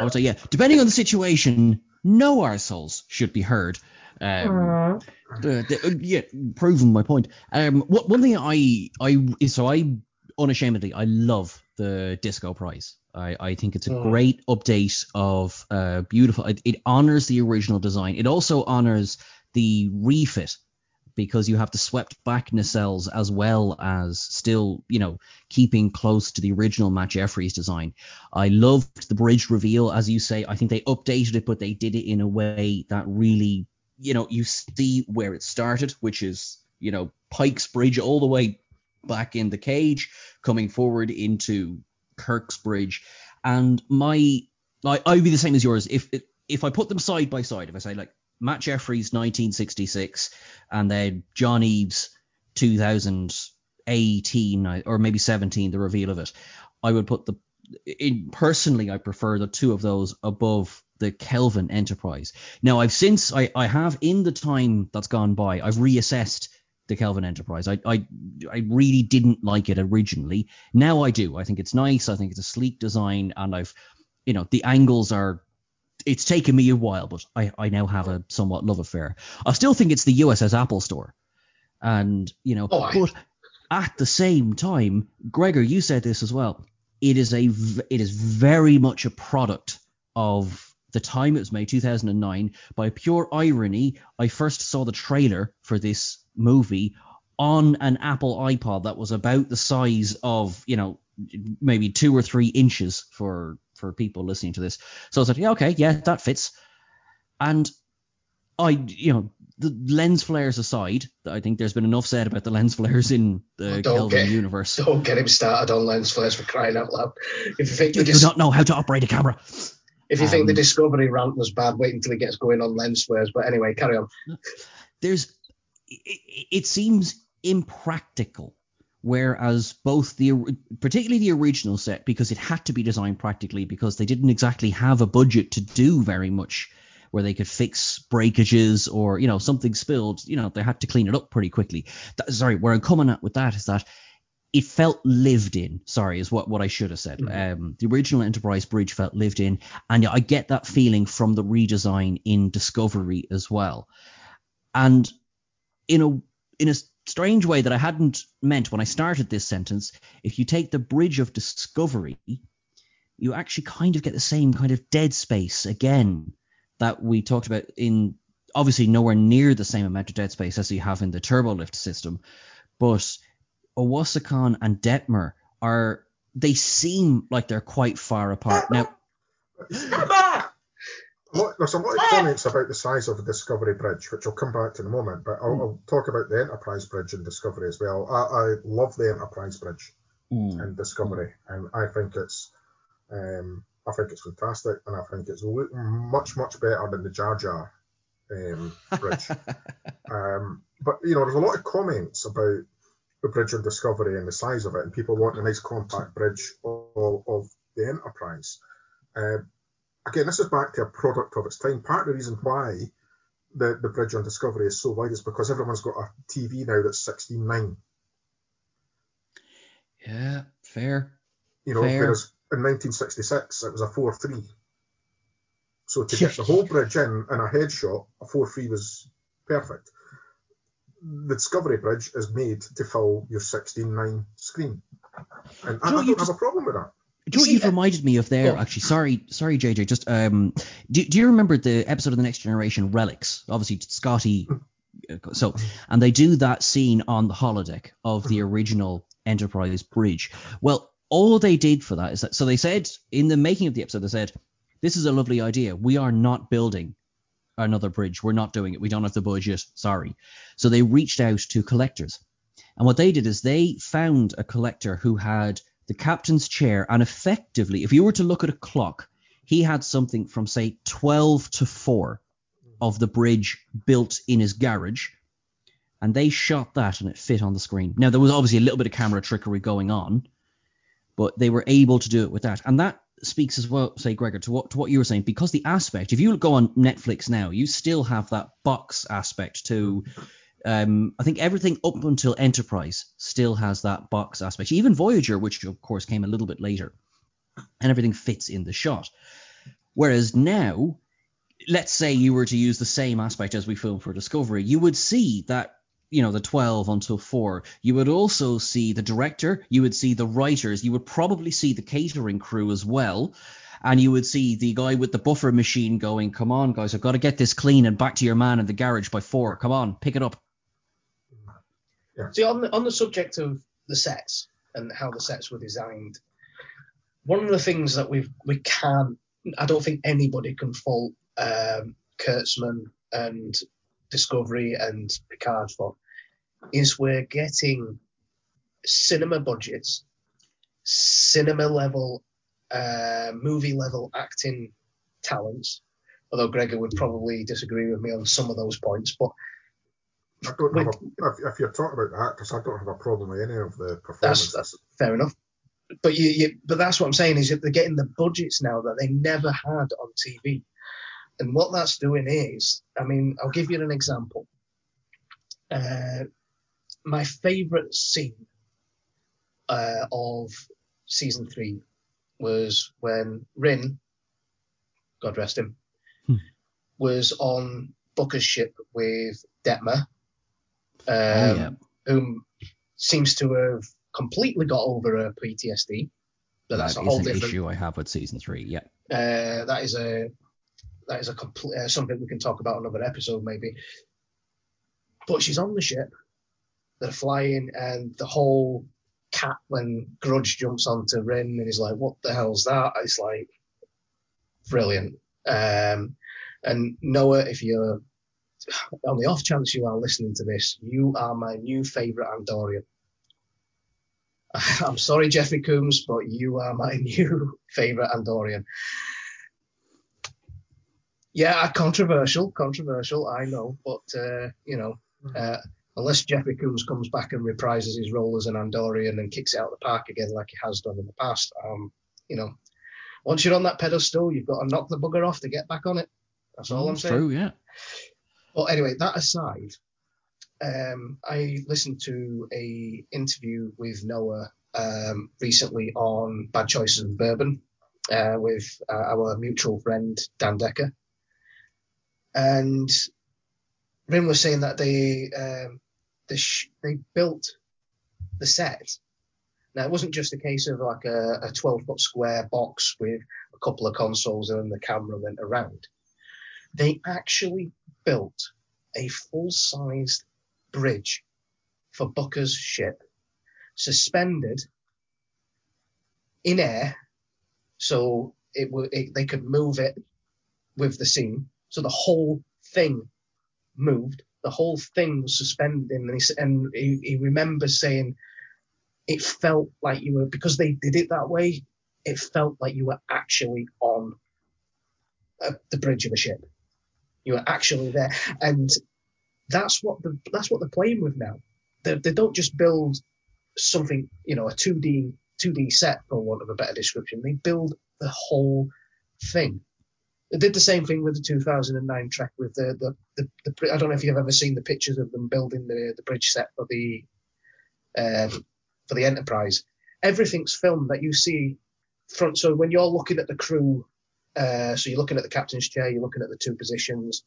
I would say, yeah, depending on the situation, no arseholes should be heard. Um, the, the, uh, yeah, proving my point. Um, what, one thing I, I, so I unashamedly, I love the Disco Prize. I, I think it's a Mm. great update of uh, beautiful. It, it honors the original design. It also honors the refit because you have the swept back nacelles as well as still, you know, keeping close to the original Matt Jefferies design. I loved the bridge reveal, as you say. I think they updated it, but they did it in a way that really, you know, you see where it started, which is, you know, Pike's Bridge all the way back in the cage, coming forward into Kirk's Bridge. And my, I, I'd be the same as yours. If if I put them side by side, if I say like Matt Jefferies 1966 and then John Eaves 2018 or maybe 17, the reveal of it, I would put the in personally I prefer the two of those above the Kelvin Enterprise. Now I've since I, I have in the time that's gone by, I've reassessed the Kelvin Enterprise. I, I I really didn't like it originally. Now I do. I think it's nice. I think it's a sleek design and I've you know, the angles are it's taken me a while, but I, I now have a somewhat love affair. I still think it's the USS Apple Store. And, you know, Oh, I- but at the same time, Gregor, you said this as well. It is a v- it is very much a product of the time it was made, 2009. By pure irony, I first saw the trailer for this movie on an Apple iPod that was about the size of, you know, maybe two or three inches for for people listening to this. So I was like, yeah, okay, yeah, that fits. And I, you know, the lens flares aside, I think there's been enough said about the lens flares in the Don't Kelvin get- universe. Don't get him started on lens flares for crying out loud. If you think You the do not know how to operate a camera. if you think the um, Discovery rant was bad, wait until it gets going on lens flares. But anyway, carry on. there's it, it seems impractical whereas both the particularly the original set because it had to be designed practically because they didn't exactly have a budget to do very much where they could fix breakages or you know something spilled you know they had to clean it up pretty quickly. That, sorry where i'm coming at with that is that it felt lived in sorry is what what i should have said. Um the original enterprise bridge felt lived in and i get that feeling from the redesign in discovery as well. And in a in a strange way that I hadn't meant when I started this sentence, if you take the bridge of discovery, you actually kind of get the same kind of dead space again that we talked about in obviously nowhere near the same amount of dead space as you have in the turbolift system, but Owosekun and Detmer are they seem like they're quite far apart. Now lot- There's a lot of comments about the size of the Discovery Bridge, which I'll come back to in a moment, but I'll, I'll talk about the Enterprise Bridge in Discovery as well. I, I love the Enterprise Bridge mm, in Discovery, and I think it's um, I think it's fantastic, and I think it's much much better than the Jar Jar um, bridge. um, but you know, there's a lot of comments about the bridge in Discovery and the size of it, and people want a nice compact bridge of, of the Enterprise. Uh, again, this is back to a product of its time. Part of the reason why the, the bridge on Discovery is so wide is because everyone's got a TV now that's 16.9. yeah, fair. You know, Fair. whereas in 1966 it was a 4.3. So to get the whole bridge in in a headshot, a 4.3 was perfect. The Discovery Bridge is made to fill your 16.9 screen. And I, Joe, I you don't just- have a problem with that. Do you know what see you've that- reminded me of there? Oh. Actually, sorry, sorry, JJ. Just um, do, do you remember the episode of the Next Generation, Relics? Obviously, Scotty. uh, So, and they do that scene on the holodeck of the original Enterprise bridge. Well, all they did for that is that. So they said in the making of the episode, they said, "This is a lovely idea. We are not building another bridge. We're not doing it. We don't have the budget. Sorry." So they reached out to collectors, and what they did is they found a collector who had the captain's chair, and effectively, if you were to look at a clock, he had something from say 12 to 4 of the bridge built in his garage, and they shot that and it fit on the screen. Now there was obviously a little bit of camera trickery going on, but they were able to do it with that, and that speaks as well, say Gregor, to what to what you were saying because the aspect. If you go on Netflix now, you still have that box aspect to. Um, I think everything up until Enterprise still has that box aspect. Even Voyager, which of course came a little bit later, and everything fits in the shot. Whereas now, let's say you were to use the same aspect as we filmed for Discovery, you would see that you know the 12 until 4 you would also see the director you would see the writers you would probably see the catering crew as well and you would see the guy with the buffer machine going come on guys i've got to get this clean and back to your man in the garage by 4 come on pick it up See, on the, on the subject of the sets and how the sets were designed, one of the things that we've we can't, I don't think anybody can fault um, Kurtzman and Discovery and Picard for, is we're getting cinema budgets, cinema level, uh, movie level acting talents. Although Gregor would probably disagree with me on some of those points, but I don't have a, if, if you're talking about the actors, I don't have a problem with any of the that's, performances. that's fair enough. But you, you, but that's what I'm saying is that they're getting the budgets now that they never had on TV, and what that's doing is, I mean, I'll give you an example. Uh, my favourite scene uh, of season three was when Ryn, God rest him, Hmm. was on Booker's ship with Detmer, um, Oh, yeah. whom seems to have completely got over her PTSD. But that's That a is whole an different. issue i have with season 3 yeah Uh, that is a that is a complete uh, something we can talk about another episode maybe. But she's on the ship. They're flying, and the whole cat when Grudge jumps onto Ryn and he's like, "What the hell's that?" It's like brilliant. Um, and Noah, if you're on the off chance you are listening to this, you are my new favorite Andorian. I'm sorry, Jeffrey Combs, but you are my new favorite Andorian. Yeah, controversial, controversial, I know, but uh, you know, uh, unless Jeffrey Combs comes back and reprises his role as an Andorian and kicks it out of the park again like he has done in the past, um, you know, once you're on that pedestal, you've got to knock the bugger off to get back on it. That's all I'm It's saying. true yeah Well, anyway, that aside, um, I listened to a interview with Noah um, recently on Bad Choices of Bourbon uh, with uh, our mutual friend Dan Decker, and Ryn was saying that they um, the sh- they built the set. Now it wasn't just a case of like a, a 12 foot square box with a couple of consoles and the camera went around. They actually built a full sized bridge for Booker's ship, suspended in air, so it, it they could move it with the scene. So the whole thing moved. The whole thing was suspended, and he, and he, he remembers saying it felt like you were because they did it that way. It felt like you were actually on uh, the bridge of a ship. You were actually there, and that's what the that's what they're playing with now. They, they don't just build something, you know, a 2D 2D set for want of a better description. They build the whole thing. They did the same thing with the 2009 track with the the, the, the I don't know if you've ever seen the pictures of them building the the bridge set for the um, for the Enterprise. Everything's filmed that you see front. So when you're looking at the crew, uh, so you're looking at the captain's chair, you're looking at the two positions.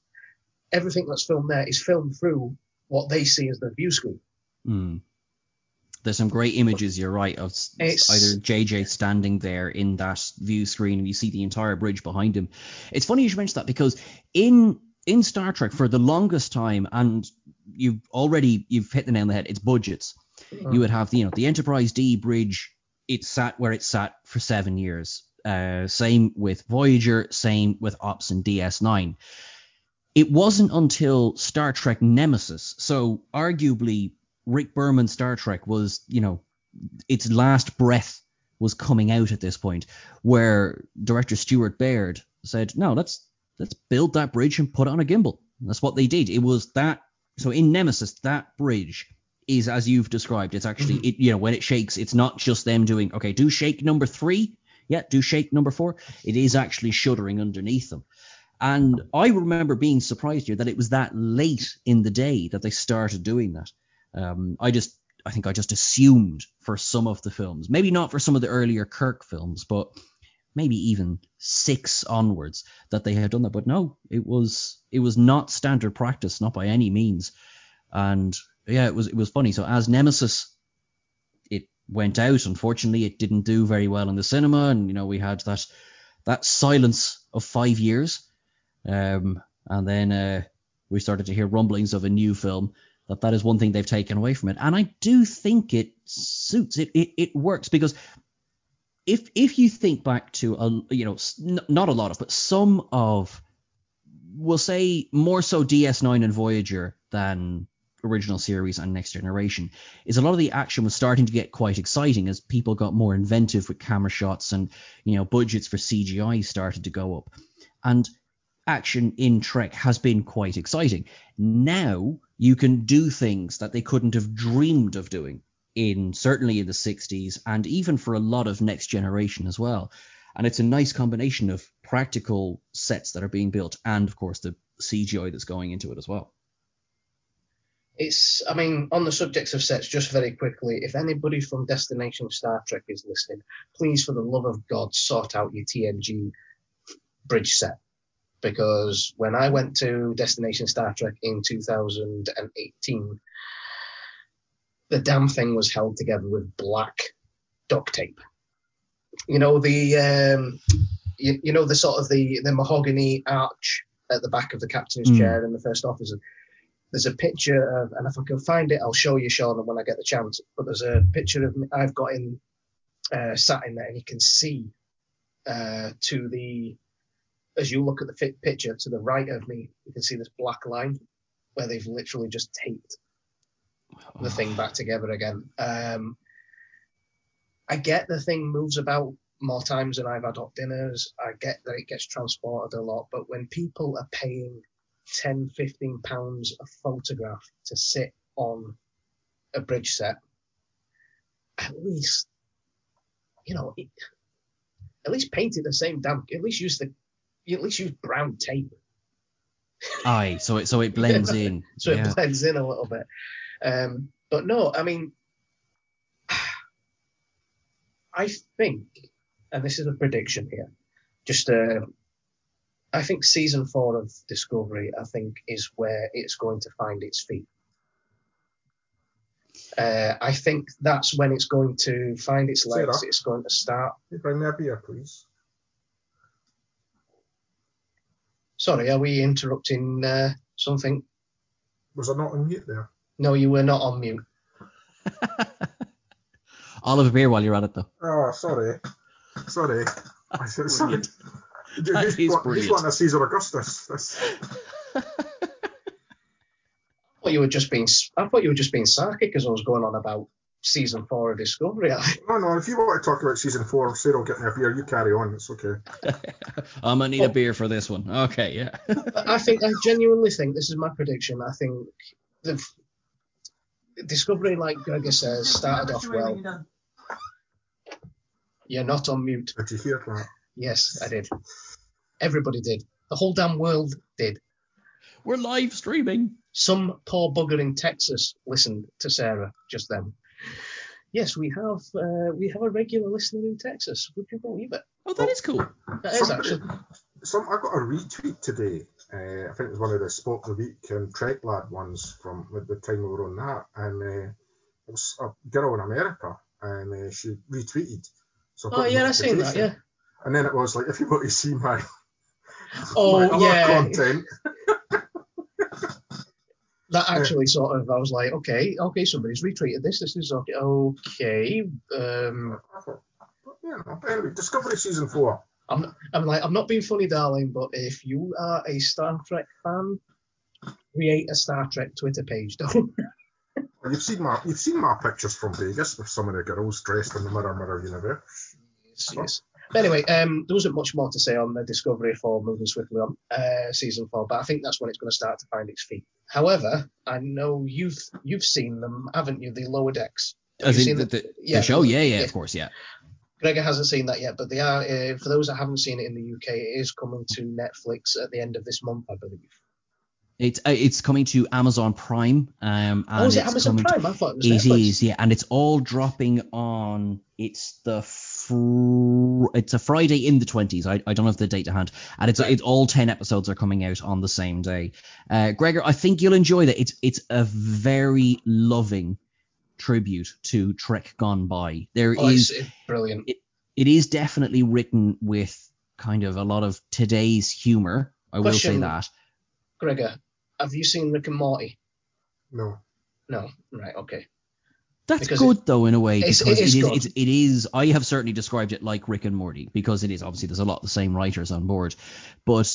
Everything that's filmed there is filmed through what they see as the view screen. Mm. There's some great images, you're right, of It's- either JJ standing there in that view screen and you see the entire bridge behind him. It's funny you should mention that because in in Star Trek for the longest time, and you've already you've hit the nail on the head, it's budgets. You would have the you know the Enterprise D bridge, it sat where it sat for seven years. Uh, same with Voyager, same with Ops and DS9 it wasn't until Star Trek Nemesis, so arguably Rick Berman's Star Trek was, you know, its last breath was coming out at this point, where director Stuart Baird said, "No, let's let's build that bridge and put it on a gimbal." And that's what they did. It was that. So in Nemesis, that bridge is as you've described. It's actually, it, you know, when it shakes, it's not just them doing, okay, do shake number three. Yeah, do shake number four. It is actually shuddering underneath them. And I remember being surprised here that it was that late in the day that they started doing that. Um, I just, I think I just assumed for some of the films, maybe not for some of the earlier Kirk films, but maybe even six onwards that they had done that. But no, it was, it was not standard practice, not by any means. And yeah, it was, it was funny. So as Nemesis, went out. Unfortunately, it didn't do very well in the cinema, and you know we had that that silence of five years um, and then uh, we started to hear rumblings of a new film. That that is one thing they've taken away from it, and I do think it suits it. It, it works because if if you think back to a you know not a lot of but some of we'll say more so DS9 and Voyager than original series and next generation is a lot of the action was starting to get quite exciting as people got more inventive with camera shots and you know budgets for CGI started to go up and action in Trek has been quite exciting. Now you can do things that they couldn't have dreamed of doing in certainly in the 60s and even for a lot of next generation as well. And it's a nice combination of practical sets that are being built and of course the CGI that's going into it as well. It's, I mean, on the subject of sets, just very quickly, if anybody from Destination Star Trek is listening, please, for the love of God, sort out your TNG bridge set because when I went to Destination Star Trek in 2018, the damn thing was held together with black duct tape. You know the um, you, you know the sort of the the mahogany arch at the back of the captain's mm. chair in the first office. There's a picture of, and if I can find it, I'll show you, Sean, when I get the chance. But there's a picture of me, I've got in uh, sat in there, and you can see uh, to the as you look at the picture to the right of me, you can see this black line where they've literally just taped the thing back together again. Um, I get the thing moves about more times than I've had hot dinners. I get that it gets transported a lot, but when people are paying 10, 15 pounds a photograph to sit on a bridge set, at least, you know, it, at least paint it the same damn, at least use the you at least use brown tape. Aye, so it so it blends in. so yeah. it blends in a little bit. Um, but no, I mean, I think, and this is a prediction here, just uh, I think season four of Discovery, I think, is where it's going to find its feet. Uh, I think that's when it's going to find its legs. It's going to start. Bring me a beer, please. Sorry, are we interrupting uh, something? Was I not on mute there? No, you were not on mute. Oliver beer while you're at it, though. Oh, sorry. Sorry. I said, sorry. That he's, one, he's one of Caesar Augustus. I thought you were just being. I thought you were just being sarcastic because I was going on about season four of Discovery. no, no. If you want to talk about season four, say don't get me a beer. You carry on. It's okay. I'm gonna need a oh. beer for this one. Okay, yeah. I think I genuinely think this is my prediction. I think the Discovery, like Gregor says, started off well. You're not on mute. Did you hear that? Yes, I did. Everybody did. The whole damn world did. We're live streaming. Some poor bugger in Texas listened to Sarah just then yes, we have uh, we have a regular listener in Texas. Would you believe it? Oh, that is cool. That is actually. Some I got a retweet today. Uh, I think it was one of the Sport of the Week and Trek Lad ones from the time we were on that, and uh, it was a girl in America, and uh, she retweeted. So oh yeah, I seen that. Yeah. And then it was like, if you want to see my oh my yeah content. that actually sort of I was like, okay, okay, somebody's retweeted this. This is okay. Okay. Um, anyway, Discovery season four. I'm, I'm like, I'm not being funny, darling, but if you are a Star Trek fan, create a Star Trek Twitter page, don't. you've seen my you've seen my pictures from Vegas with some of the girls dressed in the Mirror Mirror universe. Yes, yes. But anyway, um, there wasn't much more to say on the Discovery for moving swiftly on uh, season four, but I think that's when it's going to start to find its feet. However, I know you've you've seen them, haven't you? The lower decks. As in the, the, yeah, the show, yeah, yeah, yeah, of course, yeah. Gregor hasn't seen that yet, but they are. Uh, for those that haven't seen it in the UK, it is coming to Netflix at the end of this month, I believe. It's uh, it's coming to Amazon Prime. Um, and Oh, is it Amazon coming to- Prime? I thought it was It Netflix. is, yeah, and it's all dropping on. It's the fr- it's a Friday in the twenties. I, I don't have the date to hand, and it's Right. it's all ten episodes are coming out on the same day. Uh, Gregor, I think you'll enjoy that. It's it's a very loving tribute to Trek Gone By. There is Oh, it's, it's brilliant. it is definitely written with kind of a lot of today's humor. I will say that. Gregor, have you seen Rick and Morty? No. No. Right. Okay. That's Because good though in a way because it is, it is, it is I have certainly described it like Rick and Morty because it is obviously there's a lot of the same writers on board but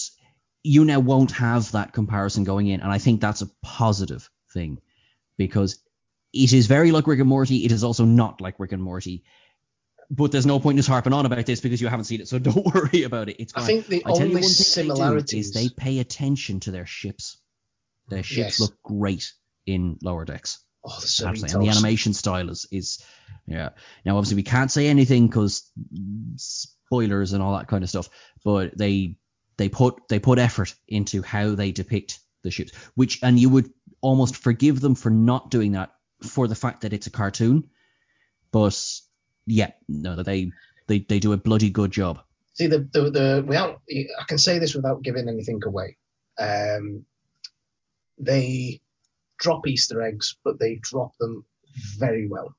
you now won't have that comparison going in and I think that's a positive thing because it is very like Rick and Morty it is also not like Rick and Morty but there's no point in us harping on about this because you haven't seen it so don't worry about it it's I think the I only one thing they is they pay attention to their ships. Their ships Yes. look great in lower decks oh, the Absolutely. And the animation style is, is yeah. Now obviously we can't say anything because spoilers and all that kind of stuff, but they they put they put effort into how they depict the ships, which and you would almost forgive them for not doing that for the fact that it's a cartoon, but yeah, no, that they they they do a bloody good job. See the the the without I can say this without giving anything away. Um, they drop Easter eggs, but they drop them very well.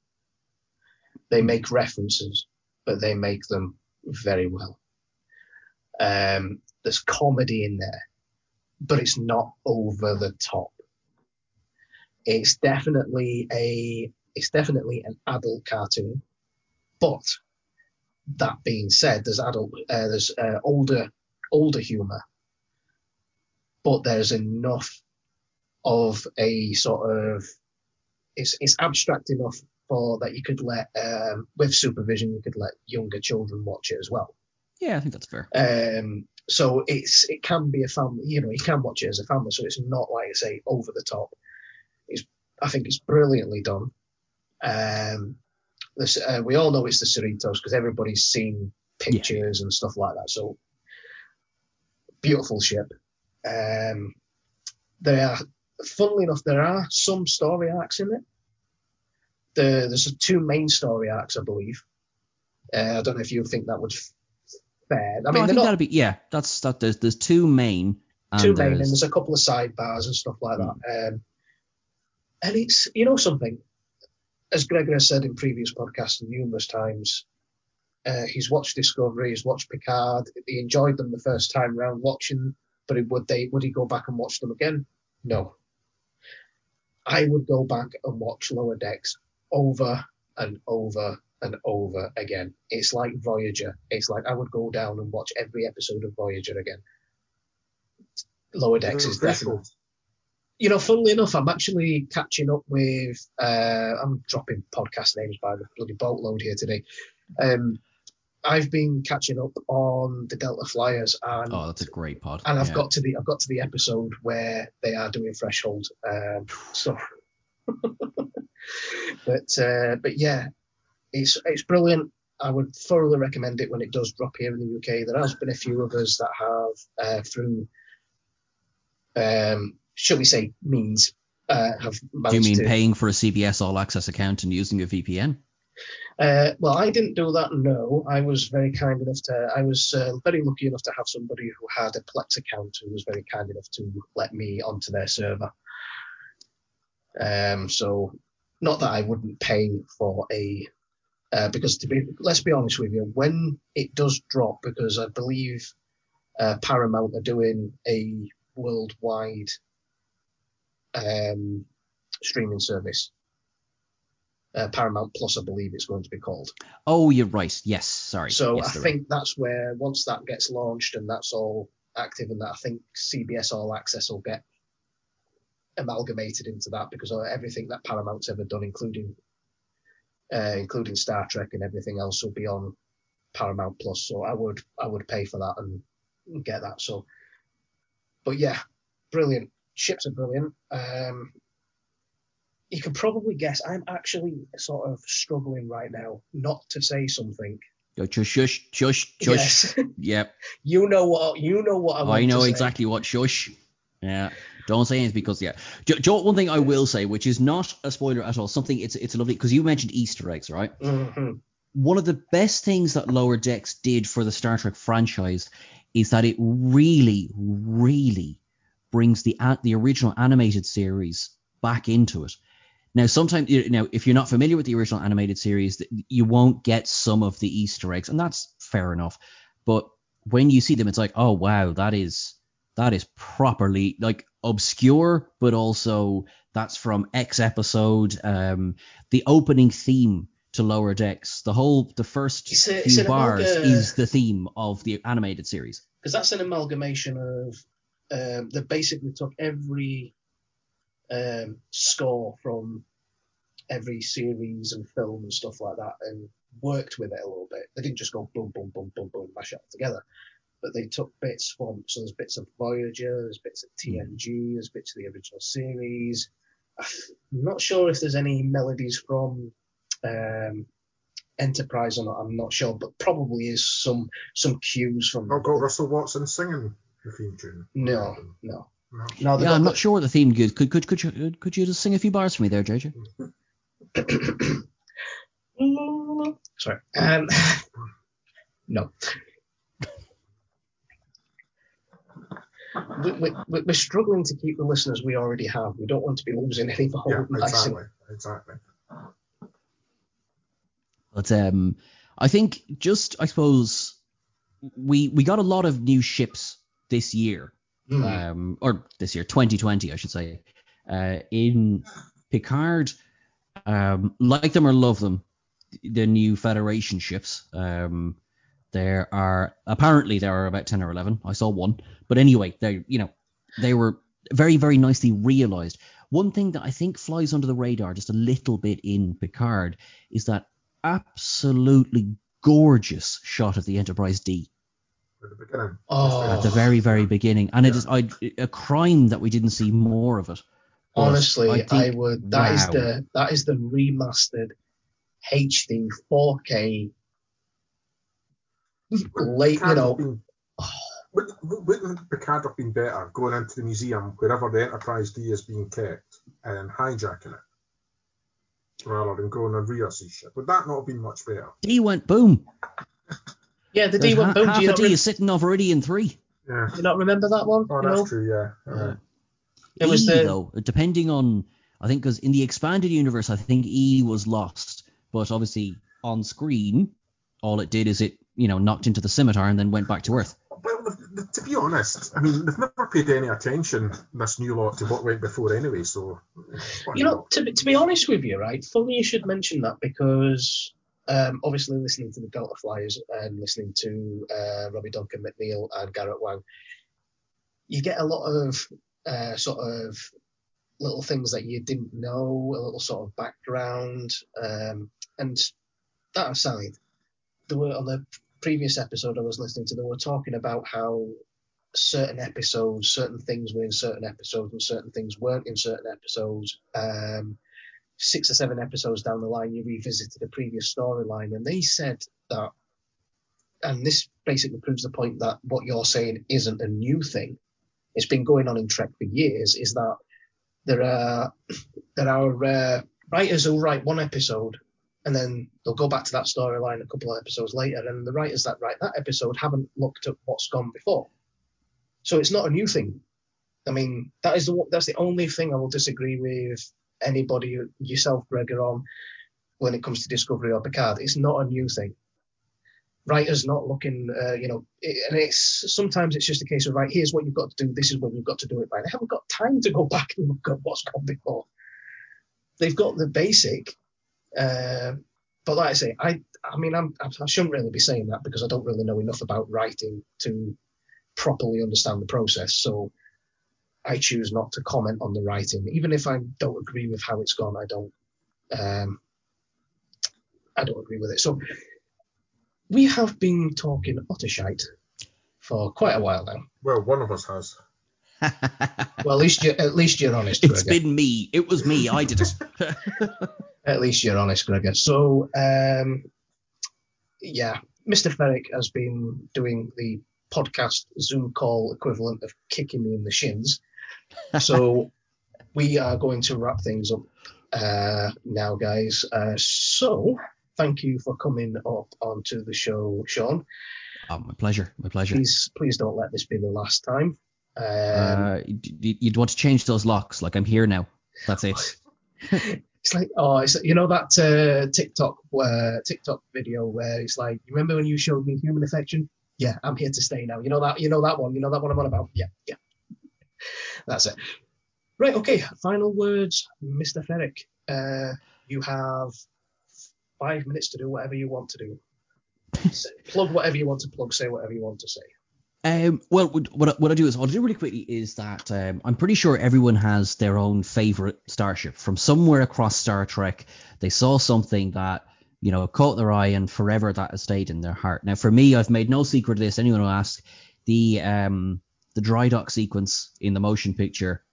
They make references, but they make them very well. Um, there's comedy in there, but it's not over the top. It's definitely a it's definitely an adult cartoon, but that being said, there's adult, uh, there's uh, older, older humor, but there's enough of a sort of, it's it's abstract enough for that you could let, um, with supervision, you could let younger children watch it as well. Yeah, I think that's fair. Um, so it's it can be a family, you know, you can watch it as a family, so it's not like I say over the top. It's I think it's brilliantly done. Um, this, uh, we all know it's the Cerritos because everybody's seen pictures and stuff like that. So beautiful ship. Um, they are, funnily enough, there are some story arcs in it. The, there's two main story arcs, I believe. Uh, I don't know if you think that would fair. I No, mean, I think not that'd be yeah. That's that. There's there's two main. And two main, and there's- there's a couple of sidebars and stuff like that. Um, and it's, you know, something, as Gregor has said in previous podcasts numerous times, uh, he's watched Discovery, he's watched Picard, he enjoyed them the first time round watching, but it- would they would he go back and watch them again? No. I would go back and watch Lower Decks over and over and over again. It's like Voyager. It's like I would go down and watch every episode of Voyager again. Lower Decks is definitely you know, funnily enough, I'm actually catching up with. Uh, I'm dropping podcast names by the bloody boatload here today. Um, I've been catching up on the Delta Flyers, and oh, that's a great pod. and I've yeah. got to the I've got to the episode where they are doing threshold. Um, so, but uh, but yeah, it's it's brilliant. I would thoroughly recommend it when it does drop here in the UK. There has been a few of us that have uh, through, um, shall we say, means uh, have Do you mean to. paying for a CBS All Access account and using a VPN? Uh, well, I didn't do that. No, I was very kind enough to. I was uh, very lucky enough to have somebody who had a Plex account who was very kind enough to let me onto their server. Um, so, not that I wouldn't pay for a, uh, because to be, let's be honest with you, when it does drop, because I believe uh, Paramount are doing a worldwide um, streaming service. Uh, Paramount Plus, I believe it's going to be called. Oh, you're right. Yes, sorry. So yes, I think that's where once that gets launched and that's all active, and that I think CBS All Access will get amalgamated into that because of everything that Paramount's ever done, including uh, including Star Trek and everything else, will be on Paramount Plus. So I would I would pay for that and get that. So, but yeah, brilliant. Ships are brilliant. Um, you can probably guess I'm actually sort of struggling right now not to say something Go shush, shush, shush, shush. Yes. Yep. you know what you know what I I know exactly what shush. Yeah. Don't say anything because yeah. Do, do you know what one thing I will say, which is not a spoiler at all, something it's it's a lovely because you mentioned Easter eggs, right? Mhm. One of the best things that Lower Decks did for the Star Trek franchise is that it really, really brings the the original animated series back into it. Now, sometimes you know if you're not familiar with the original animated series, you won't get some of the Easter eggs, and that's fair enough. But when you see them, it's like, oh wow, that is that is properly like obscure, but also that's from X episode. Um, the opening theme to Lower Decks, the whole the first It's a- few bars amalga- is the theme of the animated series. because that's an amalgamation of um, they basically took every um, score from every series and film and stuff like that and worked with it a little bit. They didn't just go boom, boom, boom, boom, boom, mash it all together. But they took bits from, so there's bits of Voyager, there's bits of TNG, there's bits of the original series. I'm not sure if there's any melodies from um, Enterprise or not. I'm not sure, but probably is some some cues from. Not got Russell Watson singing the theme tune. No, no, No. no. Yeah, I'm the- not sure what the theme is. Could could could you could you just sing a few bars for me there, JJ? Sorry. Um, no. We, we, we- we're struggling to keep the listeners we already have. We don't want to be losing any more. Yeah, exactly, exactly. But um, I think just I suppose we we got a lot of new ships this year, Hmm. um, or this year 2020 I should say. Uh, in Picard, um, like them or love them, the new Federation ships. Um, there are apparently there are about 10 or 11. I saw one, but anyway, they you know they were very very nicely realized. One thing that I think flies under the radar just a little bit in Picard is that absolutely gorgeous shot of the Enterprise D At the beginning. Oh. at the very very beginning, and it Yeah. is I, a crime that we didn't see more of it. But Honestly, I, think- would. That is wow. the that is the remastered HD 4K. Late, you know. been- Wouldn't, wouldn't Picard have been better going into the museum wherever the Enterprise D is being kept and hijacking it rather than going on Rios' ship? Would that not have been much better? D went boom. Yeah, the There's D ha- went boom. half Do you a not, D re- is sitting over Veridian three. Yeah. do you not remember that one? Oh, you that's know? true, yeah. Uh, It was E the- though, depending on I think because in the expanded universe, I think E was lost, but obviously on screen, all it did is it you know knocked into the scimitar and then went back to Earth. Well, th- th- to be honest, I mean, they've never paid any attention, this new lot, to what went before anyway, so. You know, to to be honest with you, right? Funny you should mention that because um, obviously listening to the Delta Flyers and listening to uh, Robbie Duncan McNeill and Garrett Wang, you get a lot of uh, sort of little things that you didn't know, a little sort of background, um, and that aside, there were on the previous episode I was listening to, they were talking about how certain episodes, certain things were in certain episodes, and certain things weren't in certain episodes. Um, six or seven episodes down the line, you revisited a previous storyline, and they said that, and this basically proves the point that what you're saying isn't a new thing. It's been going on in Trek for years. Is that there are there are uh, writers who write one episode and then they'll go back to that storyline a couple of episodes later, and the writers that write that episode haven't looked at what's gone before. So it's not a new thing. I mean, that is the that's the only thing I will disagree with anybody, yourself, Gregor, on when it comes to Discovery or Picard. It's not a new thing. Writers not looking, uh, you know, it, and it's sometimes it's just a case of right. Here's what you've got to do. This is when you've got to do it by. They haven't got time to go back and look at what's gone before. They've got the basic, uh, but like I say, I I mean I'm, I shouldn't really be saying that because I don't really know enough about writing to properly understand the process. So I choose not to comment on the writing, even if I don't agree with how it's gone. I don't. Um, I don't agree with it. So we have been talking utter shite for quite a while now. Well, one of us has. Well, at least you at least you're honest, It's Gregor. been me. It was me. I did it. At least you're honest, Gregor. So um, yeah, Mr. Ferrick has been doing the podcast Zoom call equivalent of kicking me in the shins. So we are going to wrap things up uh, now, guys. Uh, so thank you for coming up onto the show, Sean. Oh, my pleasure. My pleasure. Please, please don't let this be the last time. Um, uh, you'd, you'd want to change those locks. Like I'm here now. That's it. it's like oh, it's you know that uh, TikTok uh, TikTok video where it's like, you remember when you showed me human affection? Yeah, I'm here to stay now. You know that you know that one. You know that one I'm on about. Yeah, yeah. That's it. Right. Okay. Final words, Mr. Ferrick. Uh, you have five minutes to do whatever you want to do. Plug whatever you want to plug. Say whatever you want to say. Um, well, what, I- what I do is what I do really quickly is that um, I'm pretty sure everyone has their own favorite starship from somewhere across Star Trek. They saw something that you know caught their eye, and forever that has stayed in their heart. Now, for me, I've made no secret of this. Anyone who asks, the um, the dry dock sequence in the motion picture,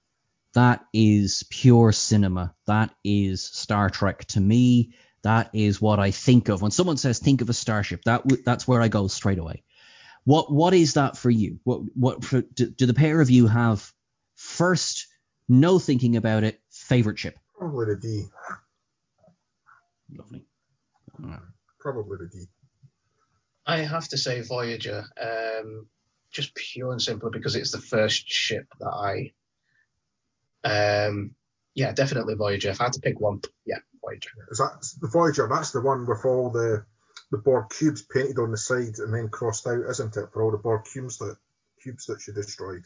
that is pure cinema. That is Star Trek to me. That is what I think of when someone says think of a starship. That w- that's where I go straight away. What what is that for you? What what for, do, do the pair of you have first no thinking about it favorite ship? Probably the D. Lovely. Probably the D. I have to say Voyager, um, just pure and simple because it's the first ship that I, um, yeah, definitely Voyager. If I had to pick one, yeah, Voyager. Is that the Voyager? That's the one with all the the Borg cubes painted on the side and then crossed out, isn't it? For all the Borg cubes that cubes that she destroyed.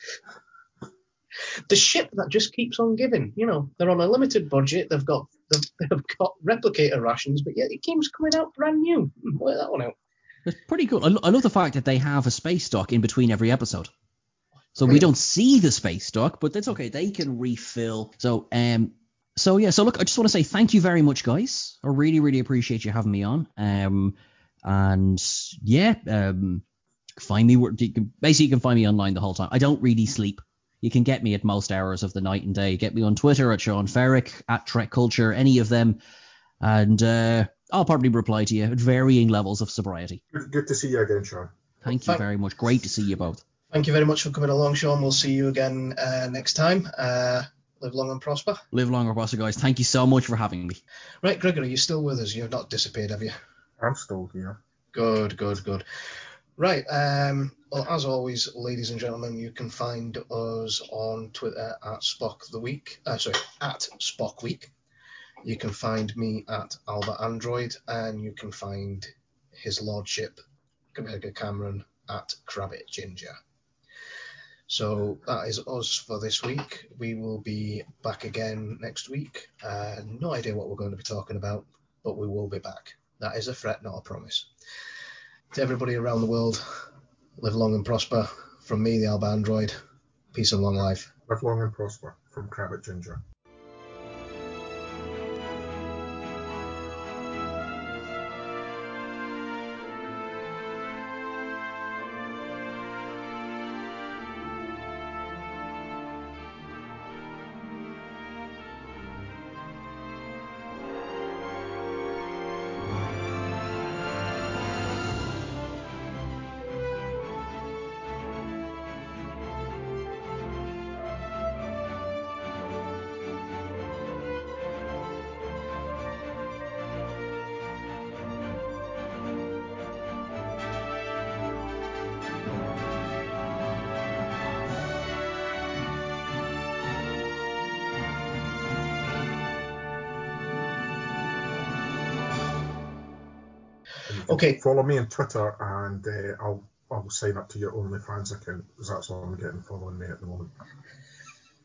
The ship that just keeps on giving. You know, they're on a limited budget. They've got they've, they've got replicator rations, but yet it keeps coming out brand new. Hmm, Work that one out. It's pretty cool. I, lo- I love the fact that they have a space dock in between every episode. So we don't see the space dock, but that's okay. They can refill. So um so yeah, so look, I just want to say thank you very much, guys. I really, really appreciate you having me on. Um and yeah, um find me where you can basically you can find me online the whole time. I don't really sleep. You can get me at most hours of the night and day. Get me on Twitter at Sean Ferrick, at Trek Culture, any of them. And uh, I'll probably reply to you at varying levels of sobriety. Good, good to see you again, Sean. Thank you Thank- very much. Great to see you both. Thank you very much for coming along, Sean. We'll see you again uh, next time. Uh, live long and prosper. Live longer, Buster, guys. Thank you so much for having me. Right, Gregory, you're still with us. You've not disappeared, have you? I'm still here. Good, good, good. Right. Um, well, as always, ladies and gentlemen, you can find us on Twitter at Spock the Week. Uh, sorry, at Spock Week. You can find me at Alba Android, and you can find his lordship, Gregor Cameron, at Crabbit Ginger. So that is us for this week. We will be back again next week. Uh, no idea what we're going to be talking about, but we will be back. That is a threat, not a promise. To everybody around the world, live long and prosper. From me, the Alba Android. Peace and long life. Live long and prosper from Crabbit Ginger. Follow me on Twitter and uh, I'll I'll sign up to your OnlyFans account because that's all I'm getting following me at the moment.